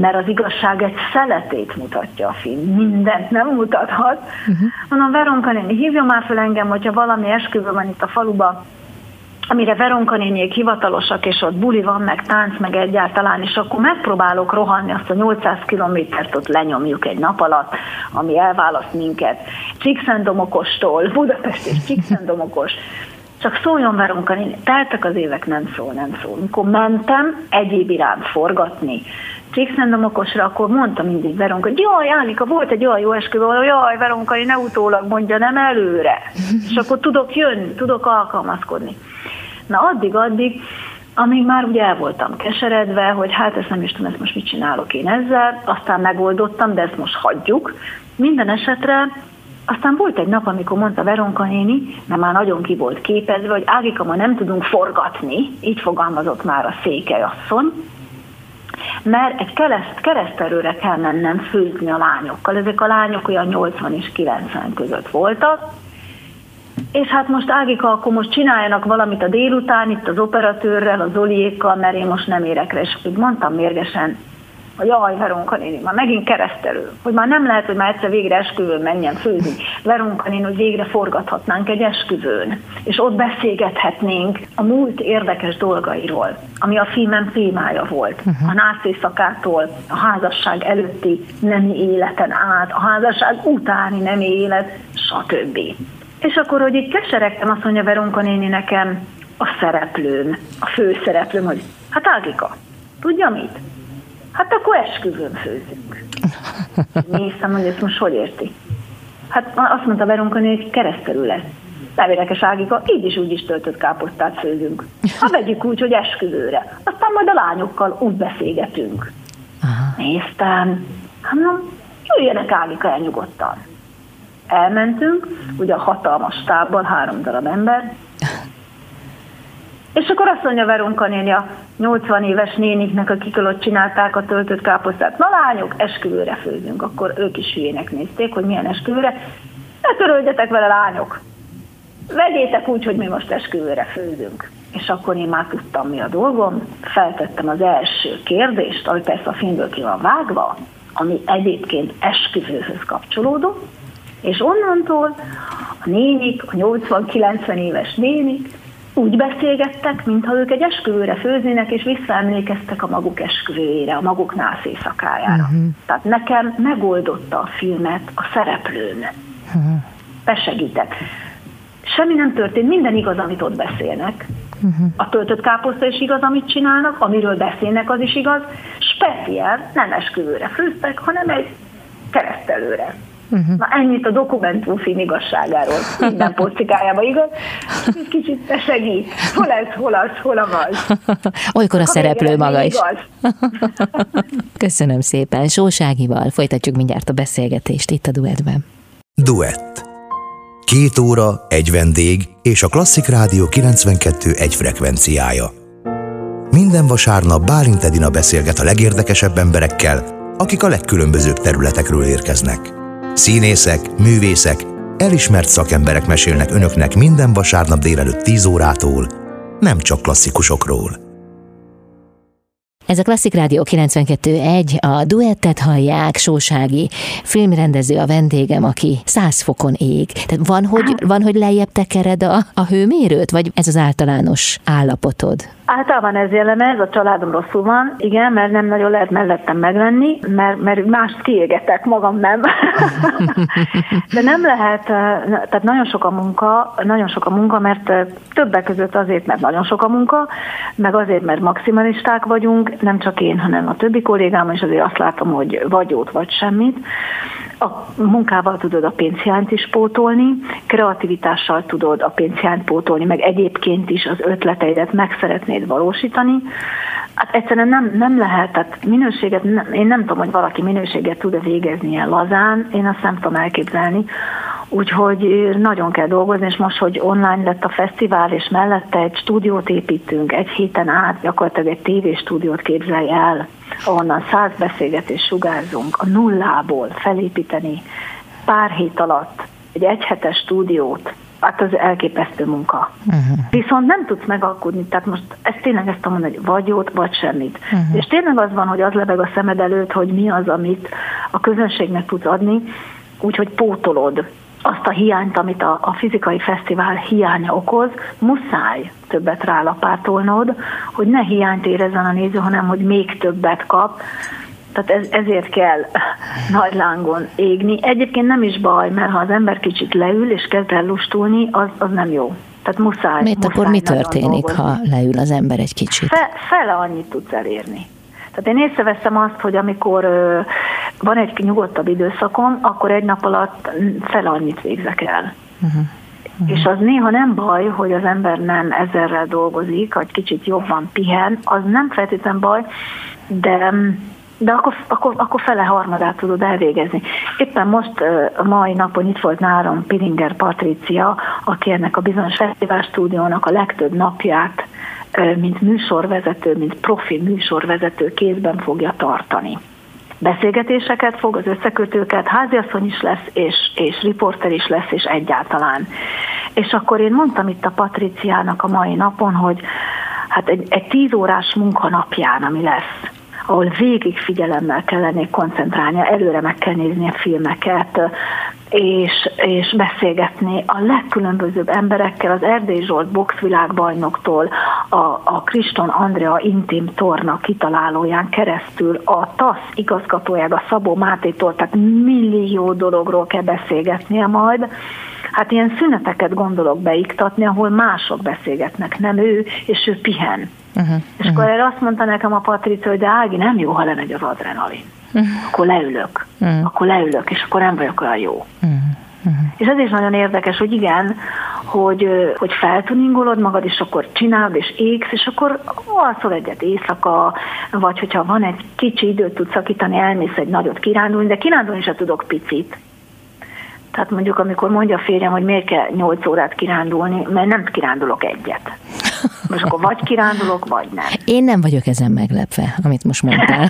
mert az igazság egy szeletét mutatja a film, mindent nem mutathat. Uh-huh. Mondom, Veronka néni, hívjon már fel engem, hogyha valami esküvő van itt a faluba, amire Veronka néniék hivatalosak, és ott buli van, meg tánc, meg egyáltalán, és akkor megpróbálok rohanni azt a 800 kilométert, ott lenyomjuk egy nap alatt, ami elválaszt minket Csíkszentdomokostól, Budapest és Csíkszentdomokos. Csak szóljon Veronka néni, teltek az évek, nem szól, nem szól. Mikor mentem egyéb iránt forgatni, Csíkszentdomokosra, akkor mondta mindig Veronka, hogy jaj, Ánika, volt egy olyan jó esküvő, ahol jaj, Veronka, ne utólag mondja, nem előre. És akkor tudok jönni, tudok alkalmazkodni. Na addig-addig, amíg már ugye el voltam keseredve, hogy hát ezt nem is tudom, ezt most mit csinálok én ezzel, aztán megoldottam, de ezt most hagyjuk. Minden esetre aztán volt egy nap, amikor mondta Veronka néni, mert már nagyon ki volt képezve, hogy Ágika, ma nem tudunk forgatni, így fogalmazott már a székely asszony, mert egy kereszt, keresztelőre kell mennem főzni a lányokkal. Ezek a lányok olyan 80 és 90 között voltak, és hát most Ágika, akkor most csináljanak valamit a délután itt az operatőrrel, az Zoliékkal, mert én most nem érek rá. És úgy mondtam mérgesen, hogy jaj, Veronka néni, már megint keresztelő, hogy már nem lehet, hogy már egyszer végre esküvőn menjen főzni. Veronka néni, hogy végre forgathatnánk egy esküvőn, és ott beszélgethetnénk a múlt érdekes dolgairól, ami a filmem témája volt. Uh-huh. A nászészakától, a házasság előtti nemi életen át, a házasság utáni nemi élet, stb. És akkor, hogy így keseregtem, azt mondja Veronka néni nekem, a szereplőm, a főszereplőm, hogy hát Ágika, tudja mit? Hát akkor esküvőn főzünk. Néztem, hogy ezt most hogy érti? Hát azt mondta Veronka hogy keresztelő lesz. Levérekes Ágika, így is úgy is töltött káposztát főzünk. Ha vegyük úgy, hogy esküvőre. Aztán majd a lányokkal úgy beszélgetünk. Aha. Néztem, hát mondom, jöjjenek Ágika el nyugodtan elmentünk, ugye a hatalmas stábban, három darab ember, és akkor azt mondja Veronka néni a 80 éves néniknek, akik ott csinálták a töltött káposztát, na lányok, esküvőre főzünk. Akkor ők is hülyének nézték, hogy milyen esküvőre. Ne törődjetek vele, lányok! Vegyétek úgy, hogy mi most esküvőre főzünk. És akkor én már tudtam, mi a dolgom. Feltettem az első kérdést, ami persze a filmből ki van vágva, ami egyébként esküvőhöz kapcsolódó, és onnantól a nénik, a 80-90 éves nénik úgy beszélgettek, mintha ők egy esküvőre főznének, és visszaemlékeztek a maguk esküvőjére, a maguk nász éjszakájára. Uh-huh. Tehát nekem megoldotta a filmet a szereplőn. Uh-huh. Besegített. Semmi nem történt, minden igaz, amit ott beszélnek. Uh-huh. A töltött káposzta is igaz, amit csinálnak, amiről beszélnek, az is igaz. Speciál nem esküvőre főztek, hanem egy keresztelőre. Uh-huh. Na ennyit a dokumentumfilm igazságáról. Minden pocikájában igaz. Egy kicsit te segít. Hol ez, hol az, hol a az. Olykor a, a szereplő maga is. Köszönöm szépen. Sóságival folytatjuk mindjárt a beszélgetést itt a Duettben. Duett. Két óra, egy vendég és a Klasszik Rádió 92 egy frekvenciája. Minden vasárnap Bálint Edina beszélget a legérdekesebb emberekkel, akik a legkülönbözőbb területekről érkeznek. Színészek, művészek, elismert szakemberek mesélnek önöknek minden vasárnap délelőtt 10 órától, nem csak klasszikusokról. Ez a Klasszik Rádió 92.1, a duettet hallják, Sósági filmrendező a vendégem, aki száz fokon ég. Tehát van, hogy, van, hogy lejjebb tekered a, a hőmérőt, vagy ez az általános állapotod? Általában ez jellemez, a családom rosszul van, igen, mert nem nagyon lehet mellettem meglenni, mert, mert más kiégetek, magam nem. De nem lehet, tehát nagyon sok a munka, nagyon sok a munka, mert többek között azért, mert nagyon sok a munka, meg azért, mert maximalisták vagyunk, nem csak én, hanem a többi kollégám, és azért azt látom, hogy vagy jót, vagy semmit. A munkával tudod a pénzhiányt is pótolni, kreativitással tudod a pénzhiányt pótolni, meg egyébként is az ötleteidet meg szeretnéd valósítani. Hát egyszerűen nem, nem lehet, tehát minőséget, nem, én nem tudom, hogy valaki minőséget tud-e végezni ilyen lazán, én azt nem tudom elképzelni. Úgyhogy nagyon kell dolgozni, és most, hogy online lett a fesztivál, és mellette egy stúdiót építünk, egy héten át gyakorlatilag egy tévéstúdiót képzelj el, ahonnan száz beszélgetést sugárzunk, a nullából felépíteni pár hét alatt egy egyhetes stúdiót, hát az elképesztő munka. Uh-huh. Viszont nem tudsz megalkudni, tehát most ezt tényleg ezt tudom mondani, hogy vagy jót, vagy semmit. Uh-huh. És tényleg az van, hogy az lebeg a szemed előtt, hogy mi az, amit a közönségnek tudsz adni, úgyhogy pótolod azt a hiányt, amit a, a fizikai fesztivál hiánya okoz, muszáj többet rálapátolnod, hogy ne hiányt érezzen a néző, hanem hogy még többet kap. Tehát ez, ezért kell nagy lángon égni. Egyébként nem is baj, mert ha az ember kicsit leül és kezd el lustulni, az, az nem jó. Tehát muszáj. Miért muszáj akkor mi történik, ha leül az ember egy kicsit? Fe, fele annyit tudsz elérni. Tehát én észreveszem azt, hogy amikor van egy nyugodtabb időszakom, akkor egy nap alatt fel annyit végzek el. Uh-huh. Uh-huh. És az néha nem baj, hogy az ember nem ezerrel dolgozik, vagy kicsit jobban pihen, az nem feltétlenül baj, de de akkor, akkor, akkor fele harmadát tudod elvégezni. Éppen most a mai napon itt volt nálam Piringer Patricia, aki ennek a bizonyos fesztivál stúdiónak a legtöbb napját, mint műsorvezető, mint profi műsorvezető kézben fogja tartani beszélgetéseket fog, az összekötőket, háziasszony is lesz, és, és riporter is lesz, és egyáltalán. És akkor én mondtam itt a Patriciának a mai napon, hogy hát egy, egy tíz órás munkanapján, ami lesz, ahol végig figyelemmel kell lenni, koncentrálnia, előre meg kell nézni a filmeket, és, és beszélgetni a legkülönbözőbb emberekkel, az Erdély Zsolt boxvilágbajnoktól, a, a Kriston Andrea intim torna kitalálóján keresztül, a TASZ igazgatójága Szabó Mátétól, tehát millió dologról kell beszélgetnie majd, hát ilyen szüneteket gondolok beiktatni, ahol mások beszélgetnek, nem ő, és ő pihen. Uh-huh, és uh-huh. akkor erre azt mondta nekem a Patricia, hogy de Ági, nem jó, ha lemegy az adrenalin. Uh-huh. Akkor leülök. Uh-huh. Akkor leülök, és akkor nem vagyok olyan jó. Uh-huh. Uh-huh. És ez is nagyon érdekes, hogy igen, hogy, hogy feltuningolod magad, és akkor csinálod, és égsz, és akkor alszol egyet éjszaka, vagy hogyha van egy kicsi időt tudsz szakítani, elmész egy nagyot kirándulni, de kirándulni se tudok picit. Tehát mondjuk, amikor mondja a férjem, hogy miért kell 8 órát kirándulni, mert nem kirándulok egyet. Most akkor vagy kirándulok, vagy nem. Én nem vagyok ezen meglepve, amit most mondtál.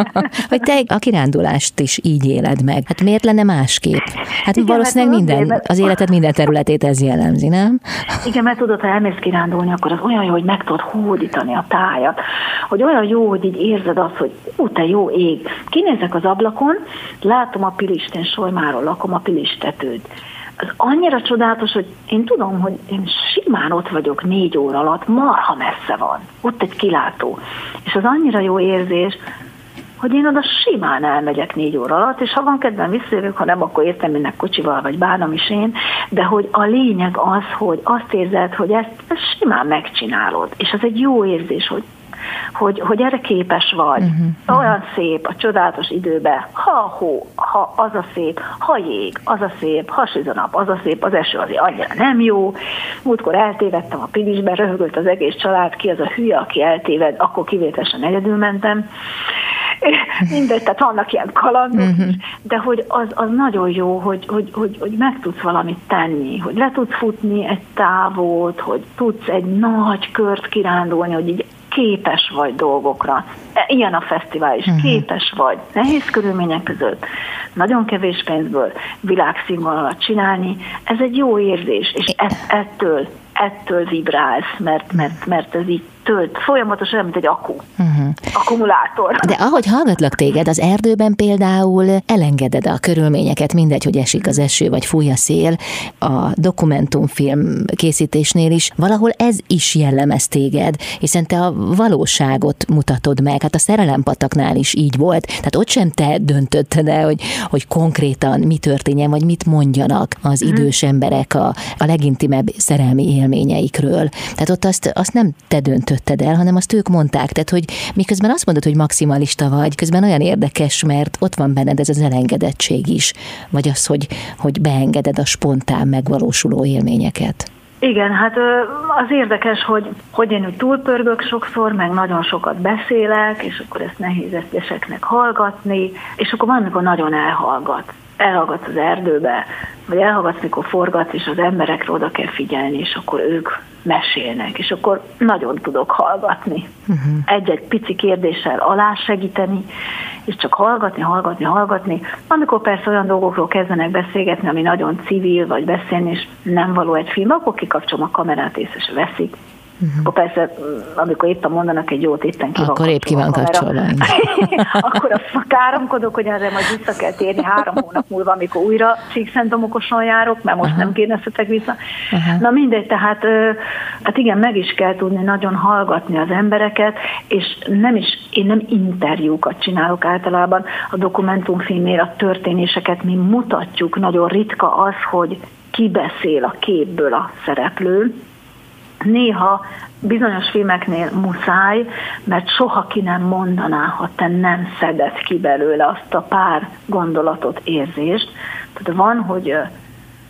hogy te a kirándulást is így éled meg. Hát miért lenne másképp? Hát Igen, valószínűleg minden, az életed minden területét ez jellemzi, nem? Igen, mert tudod, ha elmész kirándulni, akkor az olyan jó, hogy meg tudod hódítani a tájat. Hogy olyan jó, hogy így érzed azt, hogy ú, te jó ég. Kinézek az ablakon, látom a Pilisten Solymáról lakom a Pilistetőt az annyira csodálatos, hogy én tudom, hogy én simán ott vagyok négy óra alatt, marha messze van. Ott egy kilátó. És az annyira jó érzés, hogy én oda simán elmegyek négy óra alatt, és ha van kedvem visszajövök, ha nem, akkor értem mennek kocsival, vagy bánom is én, de hogy a lényeg az, hogy azt érzed, hogy ezt, ezt simán megcsinálod, és az egy jó érzés, hogy hogy, hogy erre képes vagy. Uh-huh. Olyan szép a csodálatos időben, ha a hó, ha az a szép, ha jég, az a szép, ha süz a nap, az a szép, az eső azért annyira nem jó. Múltkor eltévedtem a pilisben, röhögött az egész család, ki az a hülye, aki eltéved, akkor kivételesen egyedül mentem. Mindegy, tehát vannak ilyen kalandok, uh-huh. de hogy az, az nagyon jó, hogy, hogy, hogy, hogy meg tudsz valamit tenni, hogy le tudsz futni egy távot, hogy tudsz egy nagy kört kirándulni, hogy így képes vagy dolgokra. E, ilyen a fesztivál is, uh-huh. képes vagy. Nehéz körülmények között, nagyon kevés pénzből világszínvonalat csinálni, ez egy jó érzés, és e- ettől, ettől vibrálsz, mert, mert, mert ez így tölt, folyamatosan, mint egy akku, uh-huh. akkumulátor. De ahogy hallgatlak téged, az erdőben például elengeded a körülményeket, mindegy, hogy esik az eső, vagy fúj a szél, a dokumentumfilm készítésnél is, valahol ez is jellemez téged, hiszen te a valóságot mutatod meg, hát a szerelempataknál is így volt, tehát ott sem te döntötted el, hogy, hogy konkrétan mi történjen, vagy mit mondjanak az mhm. idős emberek a, a legintimebb szerelmi élményeikről. Tehát ott azt, azt nem te döntötted el, hanem azt ők mondták. Tehát, hogy miközben azt mondod, hogy maximalista vagy, közben olyan érdekes, mert ott van benned ez az elengedettség is, vagy az, hogy, hogy beengeded a spontán megvalósuló élményeket. Igen, hát az érdekes, hogy, hogy én úgy túlpörgök sokszor, meg nagyon sokat beszélek, és akkor ezt nehéz egyeseknek hallgatni, és akkor van, amikor nagyon elhallgat elhallgatsz az erdőbe, vagy elhallgatsz, mikor forgatsz, és az emberekre oda kell figyelni, és akkor ők mesélnek, és akkor nagyon tudok hallgatni. Uh-huh. Egy-egy pici kérdéssel alá segíteni, és csak hallgatni, hallgatni, hallgatni. Amikor persze olyan dolgokról kezdenek beszélgetni, ami nagyon civil, vagy beszélni, és nem való egy film, akkor kikapcsolom a kamerát, és veszik, Uh-huh. Akkor persze, amikor éppen mondanak egy jót, éppen ki Akkor épp ki van kapcsolva. akkor azt káromkodok, hogy erre majd vissza kell térni három hónap múlva, amikor újra Csíkszentomokoson járok, mert most uh-huh. nem kérdeztetek vissza. Uh-huh. Na mindegy, tehát hát igen, meg is kell tudni nagyon hallgatni az embereket, és nem is, én nem interjúkat csinálok általában a dokumentumfilmnél, a történéseket mi mutatjuk, nagyon ritka az, hogy ki beszél a képből a szereplő, néha bizonyos filmeknél muszáj, mert soha ki nem mondaná, ha te nem szeded ki belőle azt a pár gondolatot, érzést. Tehát van, hogy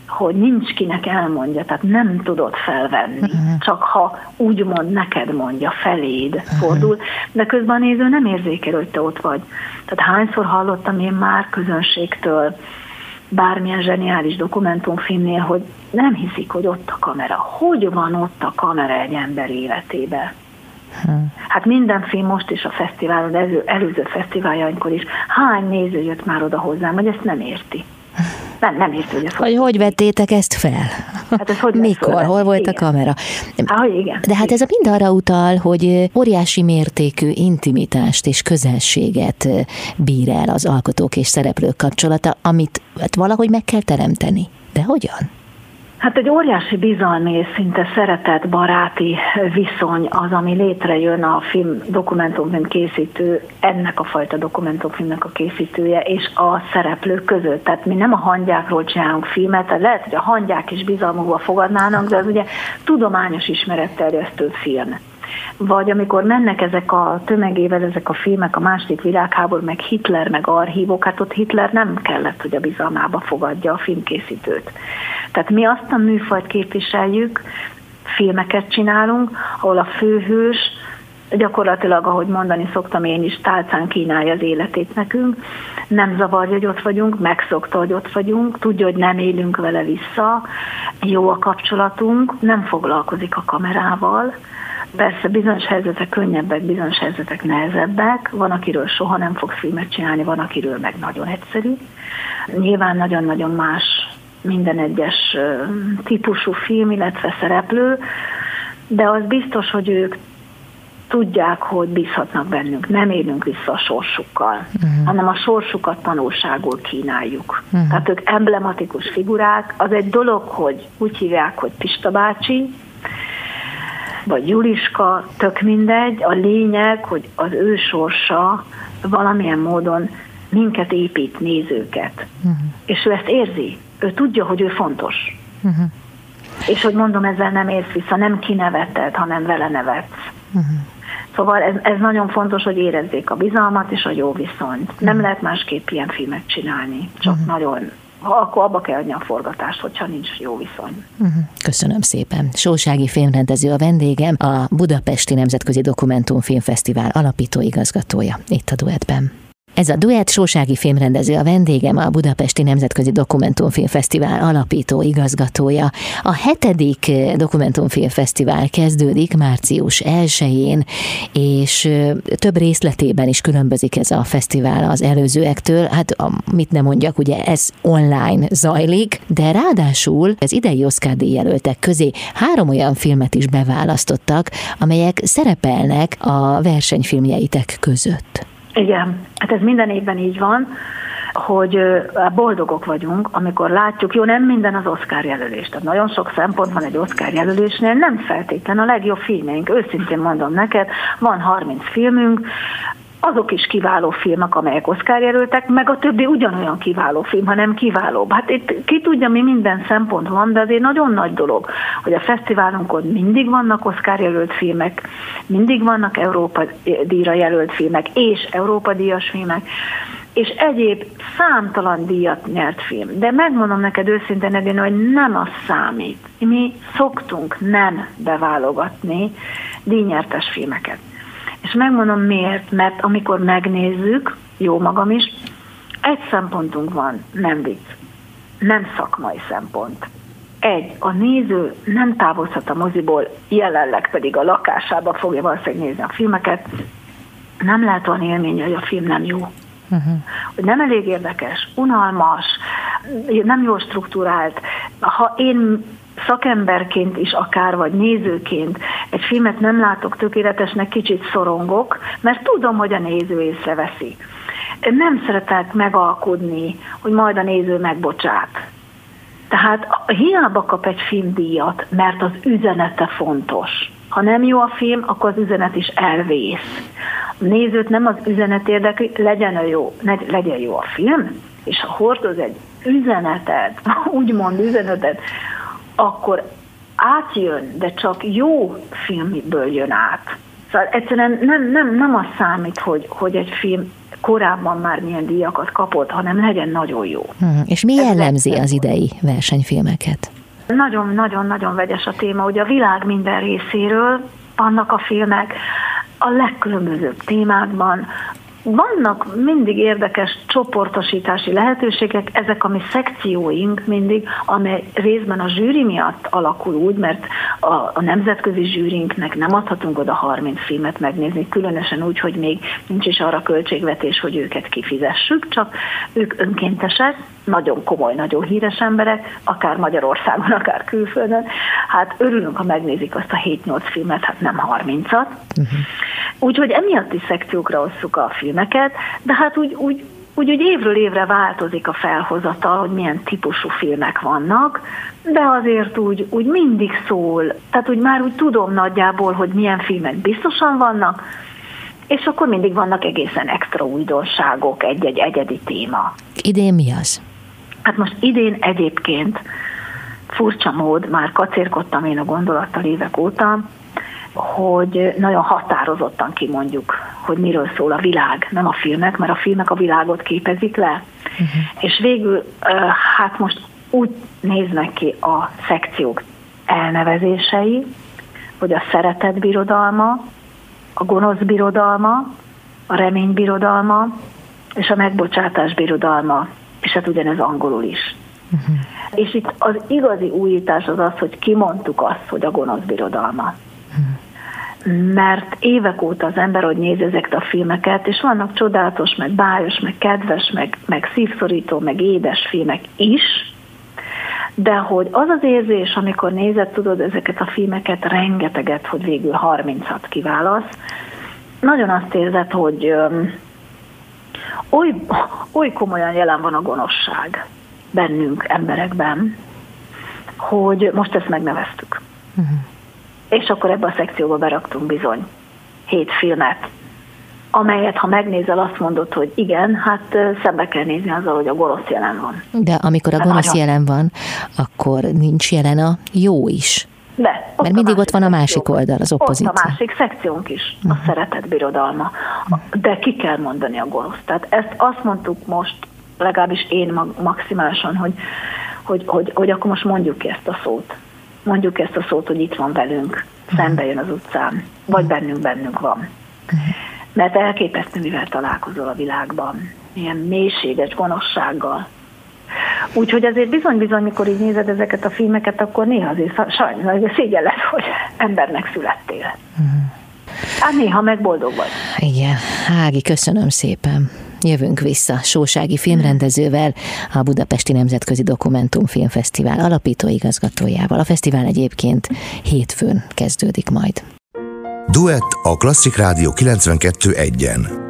hogy nincs kinek elmondja, tehát nem tudod felvenni, uh-huh. csak ha úgymond neked mondja, feléd uh-huh. fordul, de közben a néző nem érzékel, hogy te ott vagy. Tehát hányszor hallottam én már közönségtől, bármilyen zseniális dokumentumfilmnél, hogy nem hiszik, hogy ott a kamera. Hogy van ott a kamera egy ember életébe? Hmm. Hát minden film most is a fesztiválon, elő, előző fesztiváljainkor is, hány néző jött már oda hozzám, hogy ezt nem érti. Nem, nem érti, hogy ezt hogy, hogy vettétek ezt fel? Hát ez hogy Mikor? Hol volt igen. a kamera? Há, igen. De hát ez a mind arra utal, hogy óriási mértékű intimitást és közelséget bír el az alkotók és szereplők kapcsolata, amit hát valahogy meg kell teremteni. De hogyan? Hát egy óriási bizalmi szinte szeretett baráti viszony az, ami létrejön a film dokumentumfilm készítő, ennek a fajta dokumentumfilmnek a készítője és a szereplők között. Tehát mi nem a hangyákról csinálunk filmet, tehát lehet, hogy a hangyák is bizalmukba fogadnának, de az ugye tudományos ismeretterjesztő film vagy amikor mennek ezek a tömegével ezek a filmek, a második világháború, meg Hitler, meg archívok, hát ott Hitler nem kellett, hogy a bizalmába fogadja a filmkészítőt. Tehát mi azt a műfajt képviseljük, filmeket csinálunk, ahol a főhős gyakorlatilag, ahogy mondani szoktam én is, tálcán kínálja az életét nekünk, nem zavarja, hogy ott vagyunk, megszokta, hogy ott vagyunk, tudja, hogy nem élünk vele vissza, jó a kapcsolatunk, nem foglalkozik a kamerával, Persze bizonyos helyzetek könnyebbek, bizonyos helyzetek nehezebbek. Van, akiről soha nem fog filmet csinálni, van, akiről meg nagyon egyszerű. Nyilván nagyon-nagyon más minden egyes típusú film, illetve szereplő, de az biztos, hogy ők tudják, hogy bízhatnak bennünk. Nem élünk vissza a sorsukkal, uh-huh. hanem a sorsukat tanulságul kínáljuk. Uh-huh. Tehát ők emblematikus figurák. Az egy dolog, hogy úgy hívják, hogy Pista bácsi, vagy Juliska, tök mindegy. A lényeg, hogy az ő sorsa valamilyen módon minket épít, nézőket. Uh-huh. És ő ezt érzi. Ő tudja, hogy ő fontos. Uh-huh. És hogy mondom, ezzel nem érsz vissza, nem kineveted, hanem vele nevetsz. Uh-huh. Szóval ez, ez nagyon fontos, hogy érezzék a bizalmat és a jó viszonyt. Uh-huh. Nem lehet másképp ilyen filmet csinálni, csak uh-huh. nagyon ha akkor abba kell adni a forgatást, hogyha nincs jó viszony. Uh-huh. Köszönöm szépen. Sósági filmrendező a vendégem, a Budapesti Nemzetközi Dokumentumfilmfesztivál alapító igazgatója itt a duetben. Ez a duett Sósági filmrendező a vendégem, a Budapesti Nemzetközi Dokumentumfilmfesztivál alapító igazgatója. A hetedik Dokumentumfilmfesztivál kezdődik március 1-én, és több részletében is különbözik ez a fesztivál az előzőektől. Hát mit nem mondjak, ugye ez online zajlik, de ráadásul az idei Oscar jelöltek közé három olyan filmet is beválasztottak, amelyek szerepelnek a versenyfilmjeitek között. Igen, hát ez minden évben így van, hogy boldogok vagyunk, amikor látjuk, jó, nem minden az Oscar jelölés. Tehát nagyon sok szempont van egy Oscar jelölésnél, nem feltétlen a legjobb filmeink. Őszintén mondom neked, van 30 filmünk, azok is kiváló filmek, amelyek Oscar jelöltek, meg a többi ugyanolyan kiváló film, hanem kiválóbb. Hát itt ki tudja, mi minden szempont van, de azért nagyon nagy dolog, hogy a fesztiválunkon mindig vannak Oscar jelölt filmek, mindig vannak Európa díjra jelölt filmek, és Európa díjas filmek, és egyéb számtalan díjat nyert film. De megmondom neked őszintén, Edina, hogy nem az számít. Mi szoktunk nem beválogatni díjnyertes filmeket. És megmondom miért, mert amikor megnézzük, jó magam is, egy szempontunk van, nem vicc, nem szakmai szempont. Egy, a néző nem távozhat a moziból, jelenleg pedig a lakásába fogja valószínűleg nézni a filmeket, nem lehet olyan élmény, hogy a film nem jó. Uh-huh. Hogy nem elég érdekes, unalmas, nem jól struktúrált. Ha én szakemberként is akár, vagy nézőként egy filmet nem látok tökéletesnek, kicsit szorongok, mert tudom, hogy a néző észreveszi. Nem szeretek megalkudni, hogy majd a néző megbocsát. Tehát hiába kap egy film díjat, mert az üzenete fontos. Ha nem jó a film, akkor az üzenet is elvész. A nézőt nem az üzenet érdekli, legyen jó, legyen jó a film, és ha hordoz egy üzenetet, úgymond üzenetet, akkor átjön, de csak jó filmből jön át. Szóval egyszerűen nem, nem, nem az számít, hogy, hogy egy film korábban már milyen díjakat kapott, hanem legyen nagyon jó. Hmm. És mi jellemzi az idei versenyfilmeket? Nagyon-nagyon-nagyon vegyes a téma. Ugye a világ minden részéről vannak a filmek, a legkülönbözőbb témákban, vannak mindig érdekes csoportosítási lehetőségek, ezek a mi szekcióink mindig, amely részben a zsűri miatt alakul úgy, mert a, a nemzetközi zsűrinknek nem adhatunk oda 30 filmet megnézni, különösen úgy, hogy még nincs is arra költségvetés, hogy őket kifizessük, csak ők önkéntesek, nagyon komoly, nagyon híres emberek, akár Magyarországon, akár külföldön. Hát örülünk, ha megnézik azt a 7-8 filmet, hát nem 30-at. Uh-huh. Úgyhogy emiatt is szekciókra osszuk a filmeket, de hát úgy, úgy, úgy, úgy évről évre változik a felhozatal, hogy milyen típusú filmek vannak, de azért úgy, úgy mindig szól, tehát úgy már úgy tudom nagyjából, hogy milyen filmek biztosan vannak, és akkor mindig vannak egészen extra újdonságok, egy-egy egyedi téma. Idén mi az? Hát most idén egyébként furcsa mód, már kacérkodtam én a gondolattal évek óta, hogy nagyon határozottan kimondjuk, hogy miről szól a világ, nem a filmek, mert a filmek a világot képezik le. Uh-huh. És végül, hát most úgy néznek ki a szekciók elnevezései, hogy a szeretet birodalma, a gonosz birodalma, a remény birodalma, és a megbocsátás birodalma, és hát ugyanez angolul is. Uh-huh. És itt az igazi újítás az az, hogy kimondtuk azt, hogy a gonosz birodalma mert évek óta az ember, hogy nézi ezeket a filmeket, és vannak csodálatos, meg bájos, meg kedves, meg, meg szívszorító, meg édes filmek is, de hogy az az érzés, amikor nézed, tudod ezeket a filmeket, rengeteget, hogy végül 30-at kiválasz, nagyon azt érzed, hogy oly, oly komolyan jelen van a gonoszság bennünk, emberekben, hogy most ezt megneveztük. Uh-huh és akkor ebbe a szekcióba beraktunk bizony hét filmet, amelyet, ha megnézel, azt mondod, hogy igen, hát szembe kell nézni azzal, hogy a gonosz jelen van. De amikor a hát gonosz nagyon. jelen van, akkor nincs jelen a jó is. De, Mert mindig ott van a másik oldal, az opozíció. Ott a másik szekciónk is, uh-huh. a mhm. szeretet birodalma. De ki kell mondani a gonosz. Tehát ezt azt mondtuk most, legalábbis én maximálisan, hogy, hogy, hogy, hogy akkor most mondjuk ki ezt a szót mondjuk ezt a szót, hogy itt van velünk, szembe jön az utcán, vagy bennünk bennünk van. mert elképesztő, mivel találkozol a világban. Ilyen mélységes gonoszsággal. Úgyhogy azért bizony-bizony, mikor így nézed ezeket a filmeket, akkor néha azért sajnos szégyen lesz, hogy embernek születtél. Uh-huh. Hát néha meg boldog vagy. Igen. Ági, köszönöm szépen. Jövünk vissza Sósági filmrendezővel, a Budapesti Nemzetközi Dokumentumfilmfesztivál alapító igazgatójával. A fesztivál egyébként hétfőn kezdődik majd. Duett a Klasszik Rádió 92.1-en.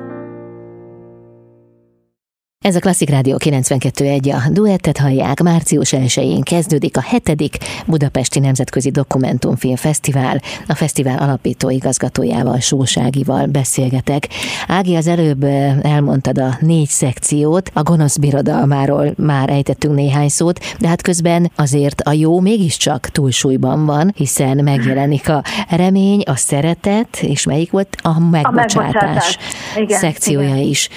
Ez a Klasszik Rádió 92.1 a duettet hallják. Március 1-én kezdődik a hetedik Budapesti Nemzetközi Dokumentumfilm Fesztivál. A fesztivál alapító igazgatójával, Sóságival beszélgetek. Ági, az előbb elmondtad a négy szekciót, a gonosz birodalmáról már ejtettünk néhány szót, de hát közben azért a jó mégiscsak túlsúlyban van, hiszen megjelenik a remény, a szeretet, és melyik volt? A megbocsátás, a megbocsátás. Igen, szekciója igen. is.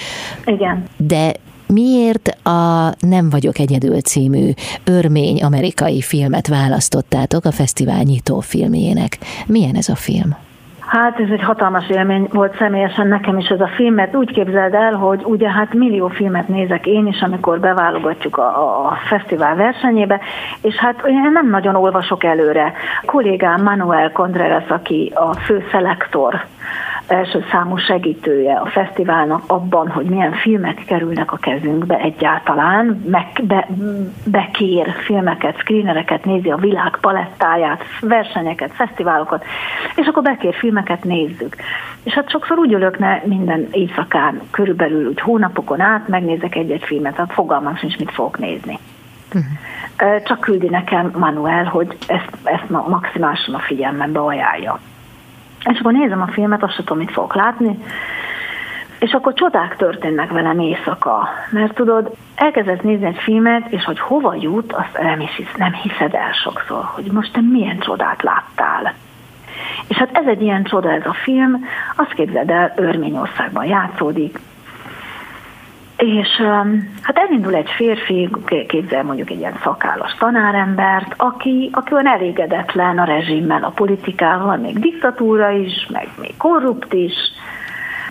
Igen. De Miért a Nem vagyok egyedül című örmény amerikai filmet választottátok a fesztivál nyitó filmjének? Milyen ez a film? Hát ez egy hatalmas élmény volt személyesen nekem is ez a film, mert úgy képzeld el, hogy ugye hát millió filmet nézek én is, amikor beválogatjuk a, a fesztivál versenyébe, és hát én nem nagyon olvasok előre. A kollégám Manuel Contreras, aki a fő szelektor első számú segítője a fesztiválnak abban, hogy milyen filmek kerülnek a kezünkbe egyáltalán, meg be, bekér filmeket, screenereket, nézi a világ palettáját, versenyeket, fesztiválokat, és akkor bekér filmeket, nézzük. És hát sokszor úgy ülök ne minden éjszakán, körülbelül úgy hónapokon át, megnézek egy-egy filmet, tehát fogalmam sincs, mit fogok nézni. Uh-huh. Csak küldi nekem Manuel, hogy ezt, ezt maximálisan a figyelmembe ajánlja. És akkor nézem a filmet, azt tudom, mit fogok látni, és akkor csodák történnek velem éjszaka. Mert tudod, elkezdesz nézni egy filmet, és hogy hova jut, azt nem, is hisz, nem hiszed el sokszor, hogy most te milyen csodát láttál. És hát ez egy ilyen csoda ez a film, azt képzeld el, Örményországban játszódik, és hát elindul egy férfi, képzel mondjuk egy ilyen szakállas tanárembert, aki, aki olyan elégedetlen a rezsimmel, a politikával, még diktatúra is, meg még korrupt is,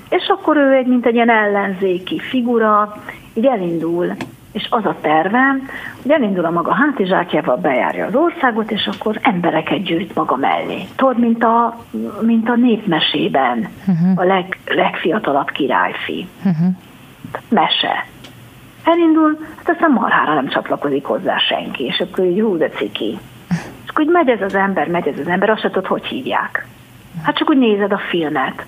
és akkor ő egy, mint egy ilyen ellenzéki figura, így elindul, és az a terve, hogy elindul a maga hátizsákjával, bejárja az országot, és akkor embereket gyűjt maga mellé. Tudod, mint a, mint a népmesében uh-huh. a leg, legfiatalabb királyfi. Uh-huh mese. Elindul, hát aztán marhára nem csatlakozik hozzá senki, és akkor így hú, de ciki. És akkor így megy ez az ember, megy ez az ember, azt tudod, hogy hívják. Hát csak úgy nézed a filmet.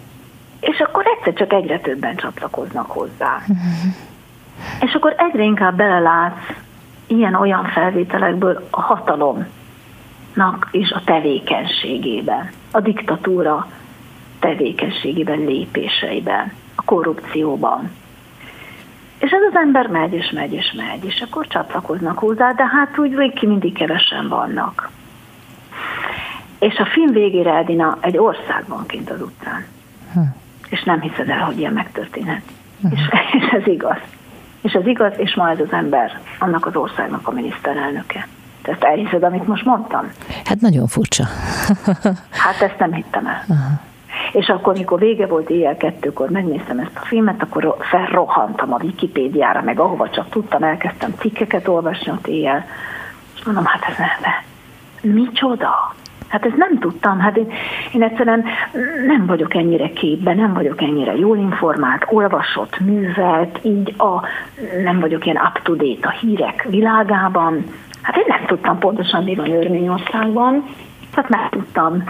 És akkor egyszer csak egyre többen csatlakoznak hozzá. És akkor egyre inkább belelátsz ilyen-olyan felvételekből a hatalomnak is a tevékenységében, a diktatúra tevékenységében, lépéseiben, a korrupcióban. És ez az ember megy, és megy, és megy, és akkor csatlakoznak hozzá, de hát úgy végig mindig kevesen vannak. És a film végére Edina egy országban kint az utcán. Hm. És nem hiszed el, hogy ilyen megtörténhet. Hm. És, és ez igaz. És ez igaz, és ma ez az ember annak az országnak a miniszterelnöke. Te ezt elhiszed, amit most mondtam? Hát nagyon furcsa. hát ezt nem hittem el. Aha. És akkor, mikor vége volt éjjel kettőkor, megnéztem ezt a filmet, akkor felrohantam a Wikipédiára, meg ahova csak tudtam, elkezdtem cikkeket olvasni ott éjjel. És mondom, hát ez nem, micsoda? Hát ezt nem tudtam, hát én, én egyszerűen nem vagyok ennyire képben, nem vagyok ennyire jól informált, olvasott, művelt, így a, nem vagyok ilyen up-to-date a hírek világában. Hát én nem tudtam pontosan, mi van Örményországban, hát meg tudtam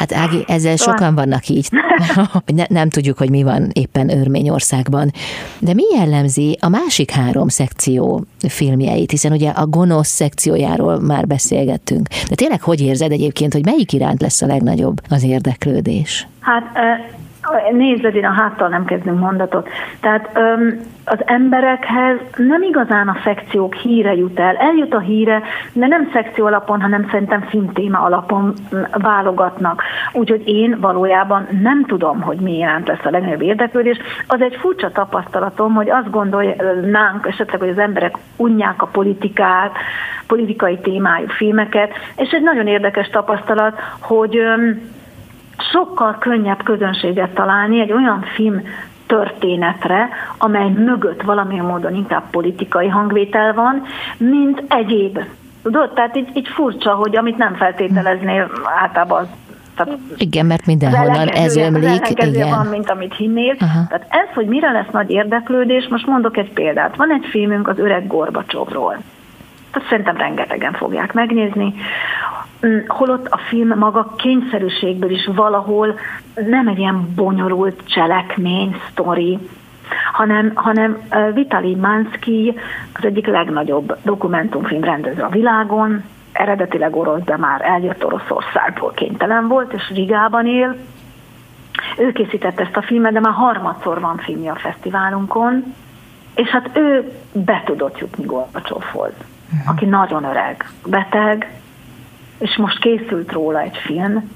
Hát Ági, ezzel szóval... sokan vannak így. ne, nem tudjuk, hogy mi van éppen Örményországban. De mi jellemzi a másik három szekció filmjeit, hiszen ugye a gonosz szekciójáról már beszélgettünk. De tényleg hogy érzed egyébként, hogy melyik iránt lesz a legnagyobb az érdeklődés? Hát Nézd, én a háttal nem kezdünk mondatot. Tehát öm, az emberekhez nem igazán a szekciók híre jut el. Eljut a híre, de nem szekció alapon, hanem szerintem filmtéma alapon válogatnak. Úgyhogy én valójában nem tudom, hogy mi iránt lesz a legnagyobb érdeklődés. Az egy furcsa tapasztalatom, hogy azt gondolnánk esetleg, hogy az emberek unják a politikát, politikai témájú filmeket, és egy nagyon érdekes tapasztalat, hogy öm, sokkal könnyebb közönséget találni egy olyan film történetre, amely mögött valamilyen módon inkább politikai hangvétel van, mint egyéb. Tudod, tehát így, így furcsa, hogy amit nem feltételeznél általában tehát igen, mert mindenhonnan ez ömlik. Igen. van, mint amit hinnél. Aha. Tehát ez, hogy mire lesz nagy érdeklődés, most mondok egy példát. Van egy filmünk az öreg Gorbacsovról. Tehát szerintem rengetegen fogják megnézni. Mm, holott a film maga kényszerűségből is valahol nem egy ilyen bonyolult cselekmény, sztori, hanem, hanem Vitali Mansky az egyik legnagyobb dokumentumfilm rendező a világon, eredetileg orosz, de már eljött Oroszországból kénytelen volt, és Rigában él. Ő készítette ezt a filmet, de már harmadszor van filmje a fesztiválunkon, és hát ő be tudott jutni Gorbacsovhoz. Aki nagyon öreg, beteg, és most készült róla egy film,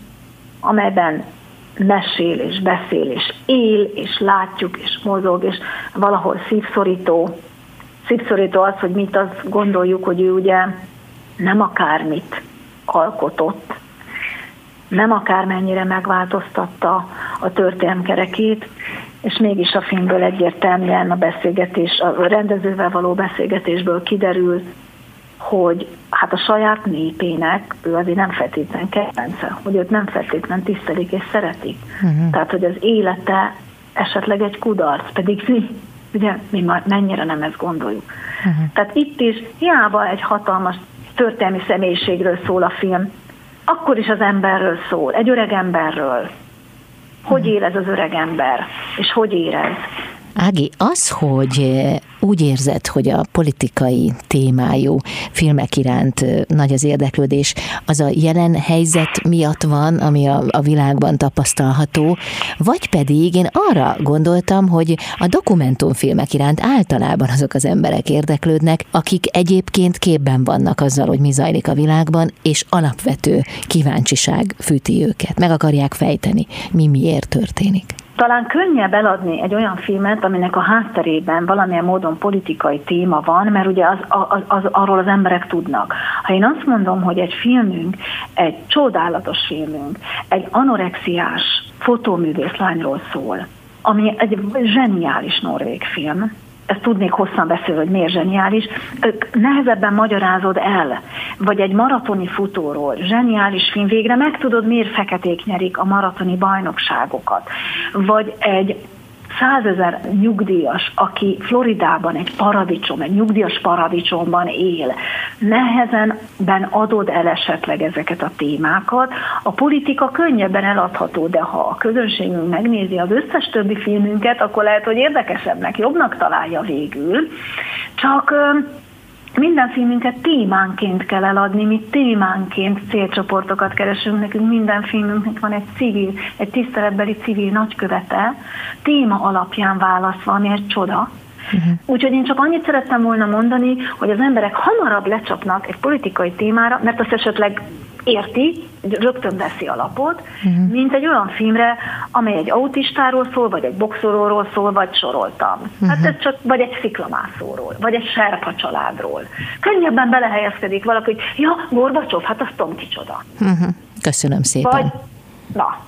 amelyben mesél és beszél és él, és látjuk és mozog, és valahol szívszorító. Szívszorító az, hogy mit azt gondoljuk, hogy ő ugye nem akármit alkotott, nem akármennyire megváltoztatta a történelm kerekét, és mégis a filmből egyértelműen a beszélgetés, a rendezővel való beszélgetésből kiderül, hogy hát a saját népének ő azért nem feltétlen kedvence, hogy őt nem feltétlen tisztelik és szeretik. Uh-huh. Tehát, hogy az élete esetleg egy kudarc, pedig mi, ugye, mi mennyire nem ezt gondoljuk. Uh-huh. Tehát itt is hiába egy hatalmas történelmi személyiségről szól a film, akkor is az emberről szól, egy öreg emberről. Hogy él ez az öreg ember, és hogy érez? Ági, az, hogy úgy érzed, hogy a politikai témájú filmek iránt nagy az érdeklődés, az a jelen helyzet miatt van, ami a, a világban tapasztalható, vagy pedig én arra gondoltam, hogy a dokumentumfilmek iránt általában azok az emberek érdeklődnek, akik egyébként képben vannak azzal, hogy mi zajlik a világban, és alapvető kíváncsiság fűti őket. Meg akarják fejteni, mi miért történik talán könnyebb eladni egy olyan filmet, aminek a hátterében valamilyen módon politikai téma van, mert ugye az, az, az, arról az emberek tudnak. Ha én azt mondom, hogy egy filmünk, egy csodálatos filmünk, egy anorexiás fotóművész lányról szól, ami egy zseniális norvég film, ezt tudnék hosszan beszélni, hogy miért zseniális, nehezebben magyarázod el, vagy egy maratoni futóról, zseniális film, végre meg tudod, miért feketék nyerik a maratoni bajnokságokat, vagy egy százezer nyugdíjas, aki Floridában egy paradicsom, egy nyugdíjas paradicsomban él, nehezenben adod el esetleg ezeket a témákat. A politika könnyebben eladható, de ha a közönségünk megnézi az összes többi filmünket, akkor lehet, hogy érdekesebbnek, jobbnak találja végül. Csak minden filmünket témánként kell eladni, mi témánként célcsoportokat keresünk, nekünk minden filmünknek van egy civil, egy tiszteletbeli civil nagykövete, téma alapján választva, ami egy csoda. Uh-huh. Úgyhogy én csak annyit szerettem volna mondani, hogy az emberek hamarabb lecsapnak egy politikai témára, mert azt esetleg érti, rögtön veszi alapot, uh-huh. mint egy olyan filmre, amely egy autistáról szól, vagy egy boxolóról szól, vagy soroltam. Uh-huh. Hát ez csak, vagy egy sziklamászóról, vagy egy serpa családról. Könnyebben belehelyezkedik valaki, hogy ja, Gorbacsov, hát az Tom kicsoda. Uh-huh. Köszönöm szépen. Vagy, na.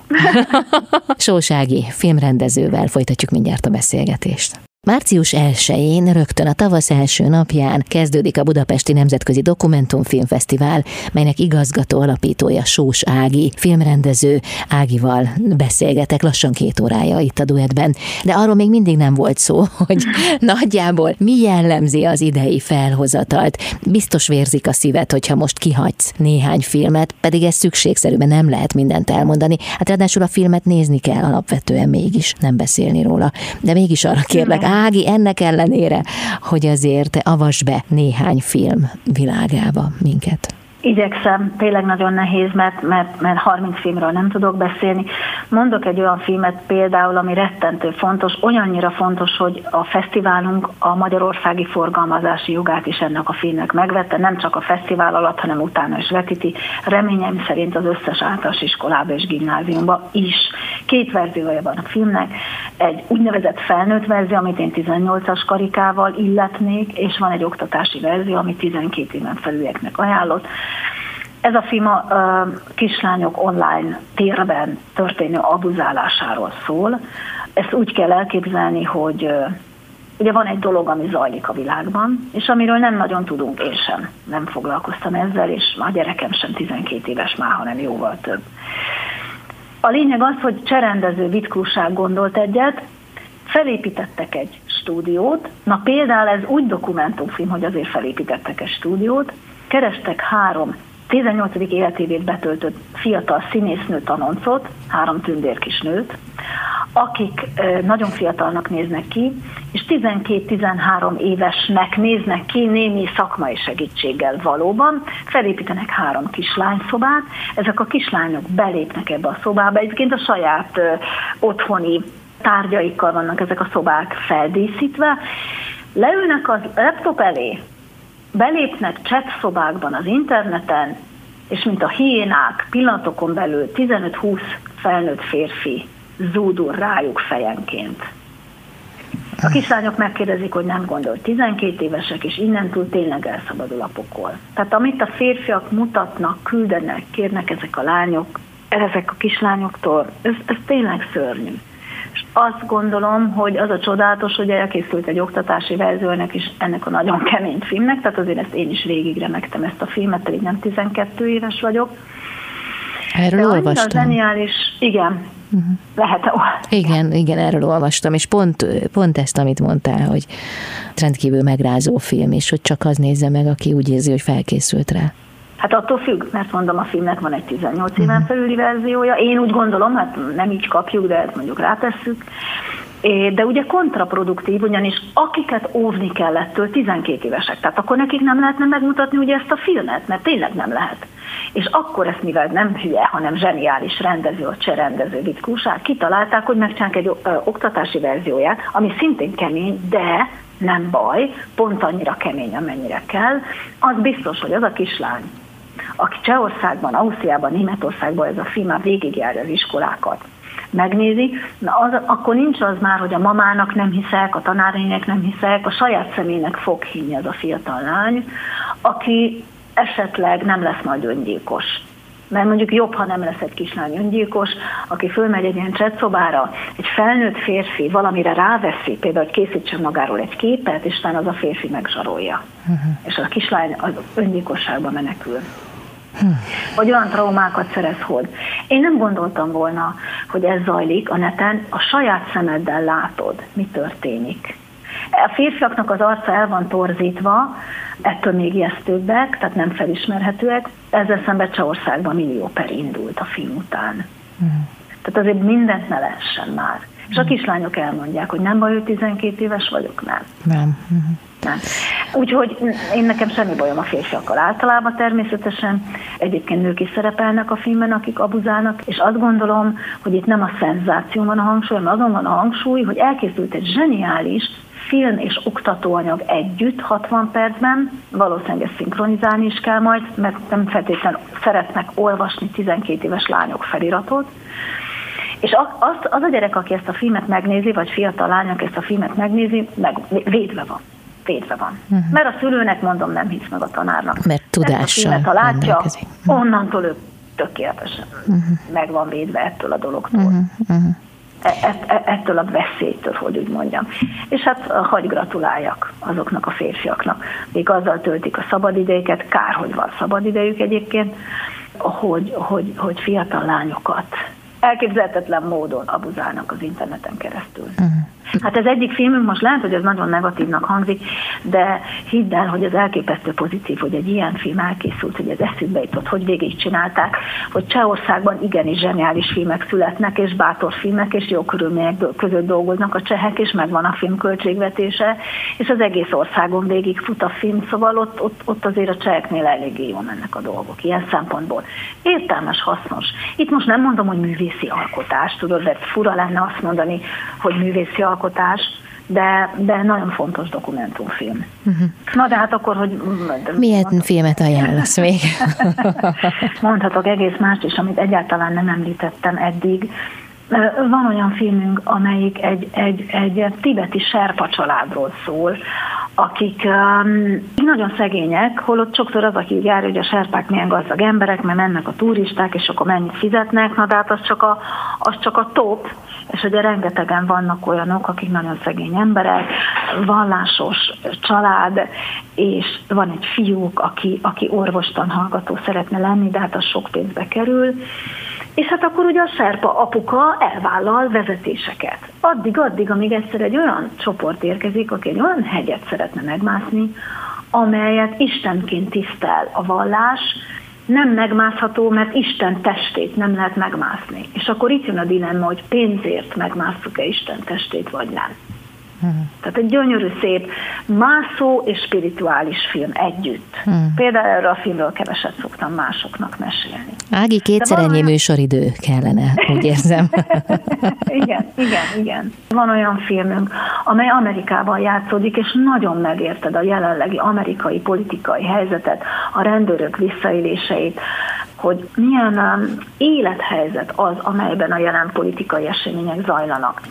Sósági filmrendezővel folytatjuk mindjárt a beszélgetést. Március 1-én, rögtön a tavasz első napján kezdődik a Budapesti Nemzetközi Dokumentumfilmfesztivál, melynek igazgató alapítója Sós Ági, filmrendező Ágival beszélgetek lassan két órája itt a duetben. De arról még mindig nem volt szó, hogy nagyjából mi jellemzi az idei felhozatalt. Biztos vérzik a szívet, hogyha most kihagysz néhány filmet, pedig ez szükségszerűen nem lehet mindent elmondani. Hát ráadásul a filmet nézni kell alapvetően mégis, nem beszélni róla. De mégis arra kérlek, Ági, ennek ellenére, hogy azért avas be néhány film világába minket. Igyekszem, tényleg nagyon nehéz, mert, mert, mert 30 filmről nem tudok beszélni. Mondok egy olyan filmet például, ami rettentő fontos, olyannyira fontos, hogy a fesztiválunk a magyarországi forgalmazási jogát is ennek a filmnek megvette, nem csak a fesztivál alatt, hanem utána is vetíti. Reményem szerint az összes általános iskolába és gimnáziumba is. Két verziója van a filmnek, egy úgynevezett felnőtt verzió, amit én 18-as karikával illetnék, és van egy oktatási verzió, amit 12 éven felülieknek ajánlott Ez a film a kislányok online térben történő abuzálásáról szól. Ezt úgy kell elképzelni, hogy ugye van egy dolog, ami zajlik a világban, és amiről nem nagyon tudunk, én sem nem foglalkoztam ezzel, és a gyerekem sem 12 éves már, hanem jóval több. A lényeg az, hogy cserendező vitkrúság gondolt egyet, felépítettek egy stúdiót, na például ez úgy dokumentumfilm, hogy azért felépítettek egy stúdiót, kerestek három 18. életévét betöltött fiatal színésznő tanoncot, három tündérkisnőt, akik nagyon fiatalnak néznek ki, és 12-13 évesnek néznek ki némi szakmai segítséggel valóban, felépítenek három kislányszobát, ezek a kislányok belépnek ebbe a szobába, egyébként a saját otthoni tárgyaikkal vannak ezek a szobák feldíszítve, leülnek az laptop elé, belépnek chat szobákban az interneten, és mint a hiénák pillanatokon belül 15-20 felnőtt férfi zúdul rájuk fejenként. A kislányok megkérdezik, hogy nem gondol 12 évesek, és innentől tényleg elszabadul a pokol. Tehát amit a férfiak mutatnak, küldenek, kérnek ezek a lányok, ezek a kislányoktól, ez, ez tényleg szörnyű. Azt gondolom, hogy az a csodálatos, hogy elkészült egy oktatási verziónak is ennek a nagyon kemény filmnek, tehát azért ezt én is végig remektem ezt a filmet, pedig nem 12 éves vagyok. Erről De olvastam. zseniális, igen, Uh-huh. Lehet Igen, igen, erről olvastam, és pont, pont ezt, amit mondtál, hogy rendkívül megrázó film, és hogy csak az nézze meg, aki úgy érzi, hogy felkészült rá. Hát attól függ, mert mondom, a filmnek van egy 18 éven uh-huh. felüli verziója. Én úgy gondolom, hát nem így kapjuk, de ezt mondjuk rátesszük. De ugye kontraproduktív, ugyanis akiket óvni kellettől 12 évesek, tehát akkor nekik nem lehetne megmutatni ugye ezt a filmet, mert tényleg nem lehet. És akkor ezt, mivel nem hülye, hanem zseniális rendező, a cserendező vitkúság, kitalálták, hogy megcsinálják egy oktatási verzióját, ami szintén kemény, de nem baj, pont annyira kemény, amennyire kell. Az biztos, hogy az a kislány, aki Csehországban, Ausztriában, Németországban ez a film már végigjárja az iskolákat, megnézi, na az, akkor nincs az már, hogy a mamának nem hiszek, a tanárények nem hiszek, a saját személynek fog hinni az a fiatal lány, aki esetleg nem lesz majd öngyilkos. Mert mondjuk jobb, ha nem lesz egy kislány öngyilkos, aki fölmegy egy ilyen csetszobára, egy felnőtt férfi valamire ráveszi, például, hogy készítsen magáról egy képet, és aztán az a férfi megzsarolja. Uh-huh. És a kislány az öngyilkosságba menekül. Vagy olyan traumákat szerez hold. Én nem gondoltam volna, hogy ez zajlik a neten, a saját szemeddel látod, mi történik. A férfiaknak az arca el van torzítva, ettől még ijesztőbbek, tehát nem felismerhetőek. Ezzel szemben Csehországban millió per indult a film után. Mm. Tehát azért mindent ne lehessen már. Mm. És a kislányok elmondják, hogy nem baj, hogy 12 éves vagyok, nem. Nem. Mm. Nem. Úgyhogy én nekem semmi bajom a férfiakkal általában természetesen. Egyébként nők is szerepelnek a filmben, akik abuzálnak, és azt gondolom, hogy itt nem a szenzáció van a hangsúly, hanem azon van a hangsúly, hogy elkészült egy zseniális, film és oktatóanyag együtt 60 percben, valószínűleg ezt szinkronizálni is kell majd, mert nem feltétlenül szeretnek olvasni 12 éves lányok feliratot, és az, az a gyerek, aki ezt a filmet megnézi, vagy fiatal lány, aki ezt a filmet megnézi, meg védve van. Védve van. Uh-huh. Mert a szülőnek, mondom, nem hisz meg a tanárnak. Mert tudással ezt a látja, onnantól ő tökéletesen uh-huh. meg van védve ettől a dologtól. Uh-huh. Uh-huh. Ettől a veszélytől, hogy úgy mondjam. És hát hagy gratuláljak azoknak a férfiaknak, még azzal töltik a szabadidejüket, kár, hogy van szabadidejük egyébként, hogy, hogy, hogy fiatal lányokat elképzelhetetlen módon abuzálnak az interneten keresztül. Uh-huh. Hát ez egyik filmünk, most lehet, hogy ez nagyon negatívnak hangzik, de hidd el, hogy ez elképesztő pozitív, hogy egy ilyen film elkészült, hogy ez eszükbe jutott, hogy végigcsinálták, hogy Csehországban igenis zseniális filmek születnek, és bátor filmek, és jó körülmények között dolgoznak a csehek, és megvan a film költségvetése, és az egész országon végig fut a film, szóval ott, ott, ott azért a cseheknél eléggé jó mennek a dolgok, ilyen szempontból. Értelmes, hasznos. Itt most nem mondom, hogy művészi alkotás, tudod, de fura lenne azt mondani, hogy művészi alkotás, alkotás, de, de nagyon fontos dokumentumfilm. Uh-huh. Na de hát akkor, hogy... Milyen mondhatok, filmet ajánlasz még? mondhatok egész mást is, amit egyáltalán nem említettem eddig. Van olyan filmünk, amelyik egy, egy, egy tibeti serpa családról szól, akik um, nagyon szegények, holott sokszor az, aki jár, hogy a serpák milyen gazdag emberek, mert mennek a turisták, és akkor mennyit fizetnek, na de hát az csak a, az csak a top, és ugye rengetegen vannak olyanok, akik nagyon szegény emberek, vallásos család, és van egy fiúk, aki, aki orvostan hallgató szeretne lenni, de hát az sok pénzbe kerül, és hát akkor ugye a serpa apuka elvállal vezetéseket. Addig-addig, amíg egyszer egy olyan csoport érkezik, aki egy olyan hegyet szeretne megmászni, amelyet Istenként tisztel a vallás, nem megmászható, mert Isten testét nem lehet megmászni. És akkor itt jön a dilemma, hogy pénzért megmásszuk-e Isten testét, vagy nem. Hmm. Tehát egy gyönyörű, szép, mászó és spirituális film együtt. Hmm. Például erről a filmről keveset szoktam másoknak mesélni. Ági, kétszer ennyi olyan... műsoridő kellene, úgy érzem. igen, igen, igen. Van olyan filmünk, amely Amerikában játszódik, és nagyon megérted a jelenlegi amerikai politikai helyzetet, a rendőrök visszaéléseit, hogy milyen um, élethelyzet az, amelyben a jelen politikai események zajlanak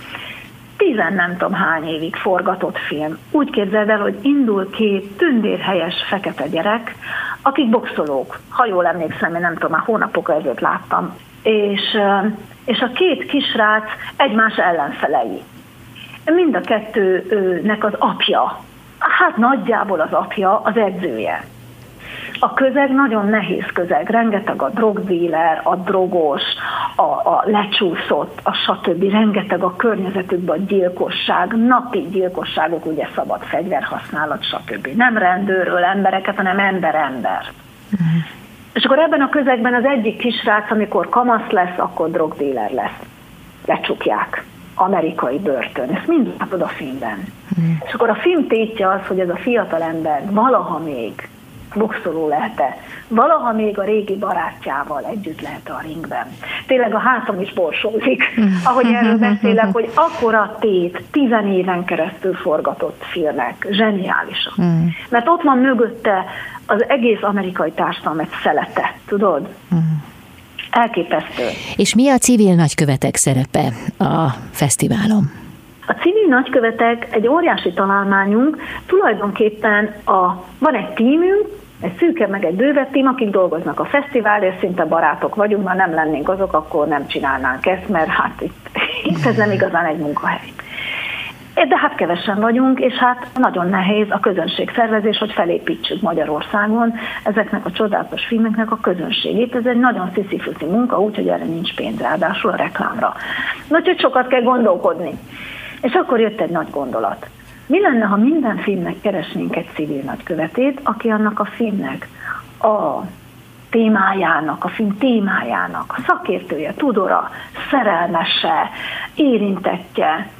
tizen nem tudom hány évig forgatott film. Úgy képzeld el, hogy indul két tündérhelyes fekete gyerek, akik boxolók. Ha jól emlékszem, én nem tudom, már hónapok ezelőtt láttam. És, és a két kisrác egymás ellenfelei. Mind a kettőnek az apja, hát nagyjából az apja az edzője. A közeg nagyon nehéz közeg, rengeteg a drogdíler, a drogos, a, a lecsúszott, a stb. Rengeteg a környezetükben a gyilkosság, napi gyilkosságok, ugye szabad fegyverhasználat, stb. Nem rendőről embereket, hanem ember-ember. Uh-huh. És akkor ebben a közegben az egyik kisrác, amikor kamasz lesz, akkor drogdíler lesz. Lecsukják. Amerikai börtön. Ezt mind látod a filmben. Mm. És akkor a film tétje az, hogy ez a fiatal ember valaha még boxoló lehet-e. Valaha még a régi barátjával együtt lehet a ringben. Tényleg a hátam is borsózik, ahogy erről beszélek, hogy akkora tét, tizen éven keresztül forgatott filmek, zseniálisak. Mm. Mert ott van mögötte az egész amerikai társadalom egy szelete, tudod? Mm. Elképesztő. És mi a civil nagykövetek szerepe a fesztiválon? A civil nagykövetek egy óriási találmányunk, tulajdonképpen a, van egy tímünk, egy szűke meg egy bővebb tím, akik dolgoznak a fesztiválért, szinte barátok vagyunk, ha nem lennénk azok, akkor nem csinálnánk ezt, mert hát itt, itt ez nem igazán egy munkahely. De hát kevesen vagyunk, és hát nagyon nehéz a közönség szervezés, hogy felépítsük Magyarországon ezeknek a csodálatos filmeknek a közönségét. Ez egy nagyon sziszifuszi munka, úgyhogy erre nincs pénz, ráadásul a reklámra. Úgyhogy sokat kell gondolkodni. És akkor jött egy nagy gondolat. Mi lenne, ha minden filmnek keresnénk egy civil nagykövetét, aki annak a filmnek a témájának, a film témájának, a szakértője, tudora, szerelmese, érintettje,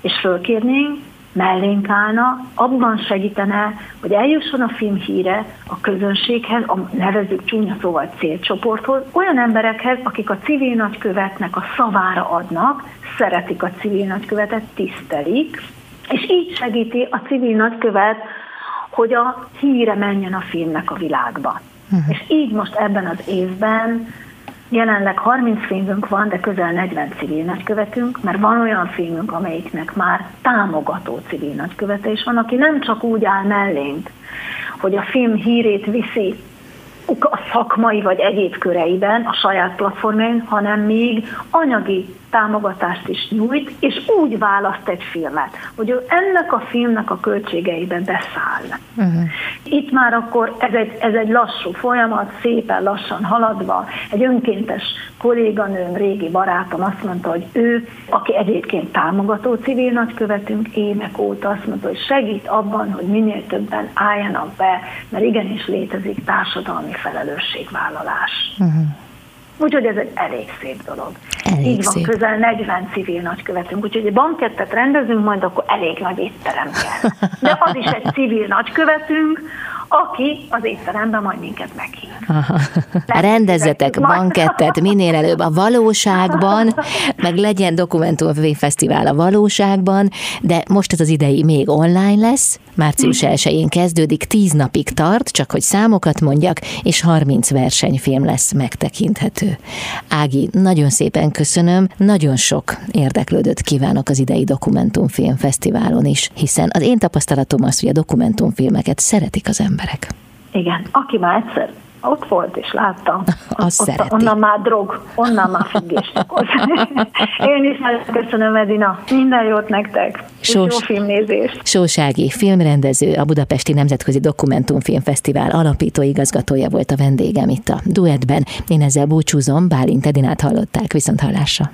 és fölkérnénk, mellénk állna, abban segítene, hogy eljusson a film híre a közönséghez, a nevezük csúnya szóval célcsoporthoz, olyan emberekhez, akik a civil nagykövetnek a szavára adnak, szeretik a civil nagykövetet, tisztelik, és így segíti a civil nagykövet, hogy a híre menjen a filmnek a világba. Uh-huh. És így most ebben az évben jelenleg 30 filmünk van, de közel 40 civil nagykövetünk, mert van olyan filmünk, amelyiknek már támogató civil nagykövete is van, aki nem csak úgy áll mellénk, hogy a film hírét viszi a szakmai vagy egyéb köreiben, a saját platformjain, hanem még anyagi támogatást is nyújt, és úgy választ egy filmet, hogy ő ennek a filmnek a költségeiben beszáll. Uh-huh. Itt már akkor ez egy, ez egy lassú folyamat, szépen lassan haladva. Egy önkéntes kolléganőm, régi barátom azt mondta, hogy ő, aki egyébként támogató civil nagykövetünk évek óta, azt mondta, hogy segít abban, hogy minél többen álljanak be, mert igenis létezik társadalmi felelősségvállalás. Uh-huh. Úgyhogy ez egy elég szép dolog. Elég Így van, szép. közel 40 civil nagykövetünk, úgyhogy egy bankettet rendezünk, majd akkor elég nagy étterem kell. De az is egy civil nagykövetünk, aki az étteremben majd minket meghív. Aha. Rendezzetek bankettet minél előbb a valóságban, meg legyen dokumentumfilmfesztivál a valóságban, de most ez az idei még online lesz, március 1-én kezdődik, 10 napig tart, csak hogy számokat mondjak, és 30 versenyfilm lesz megtekinthető. Ági, nagyon szépen köszönöm, nagyon sok érdeklődőt kívánok az idei dokumentumfilmfesztiválon is, hiszen az én tapasztalatom az, hogy a dokumentumfilmeket szeretik az emberek. Igen, aki már egyszer ott volt és látta, Azt ott, szereti. onnan már drog, onnan már függést okoz. Én is nagyon köszönöm, Edina. Minden jót nektek. Sós- jó filmnézést. Sósági filmrendező, a Budapesti Nemzetközi Dokumentumfilmfesztivál alapító igazgatója volt a vendégem itt a duettben. Én ezzel búcsúzom, Bálint Edinát hallották, viszont hallásra.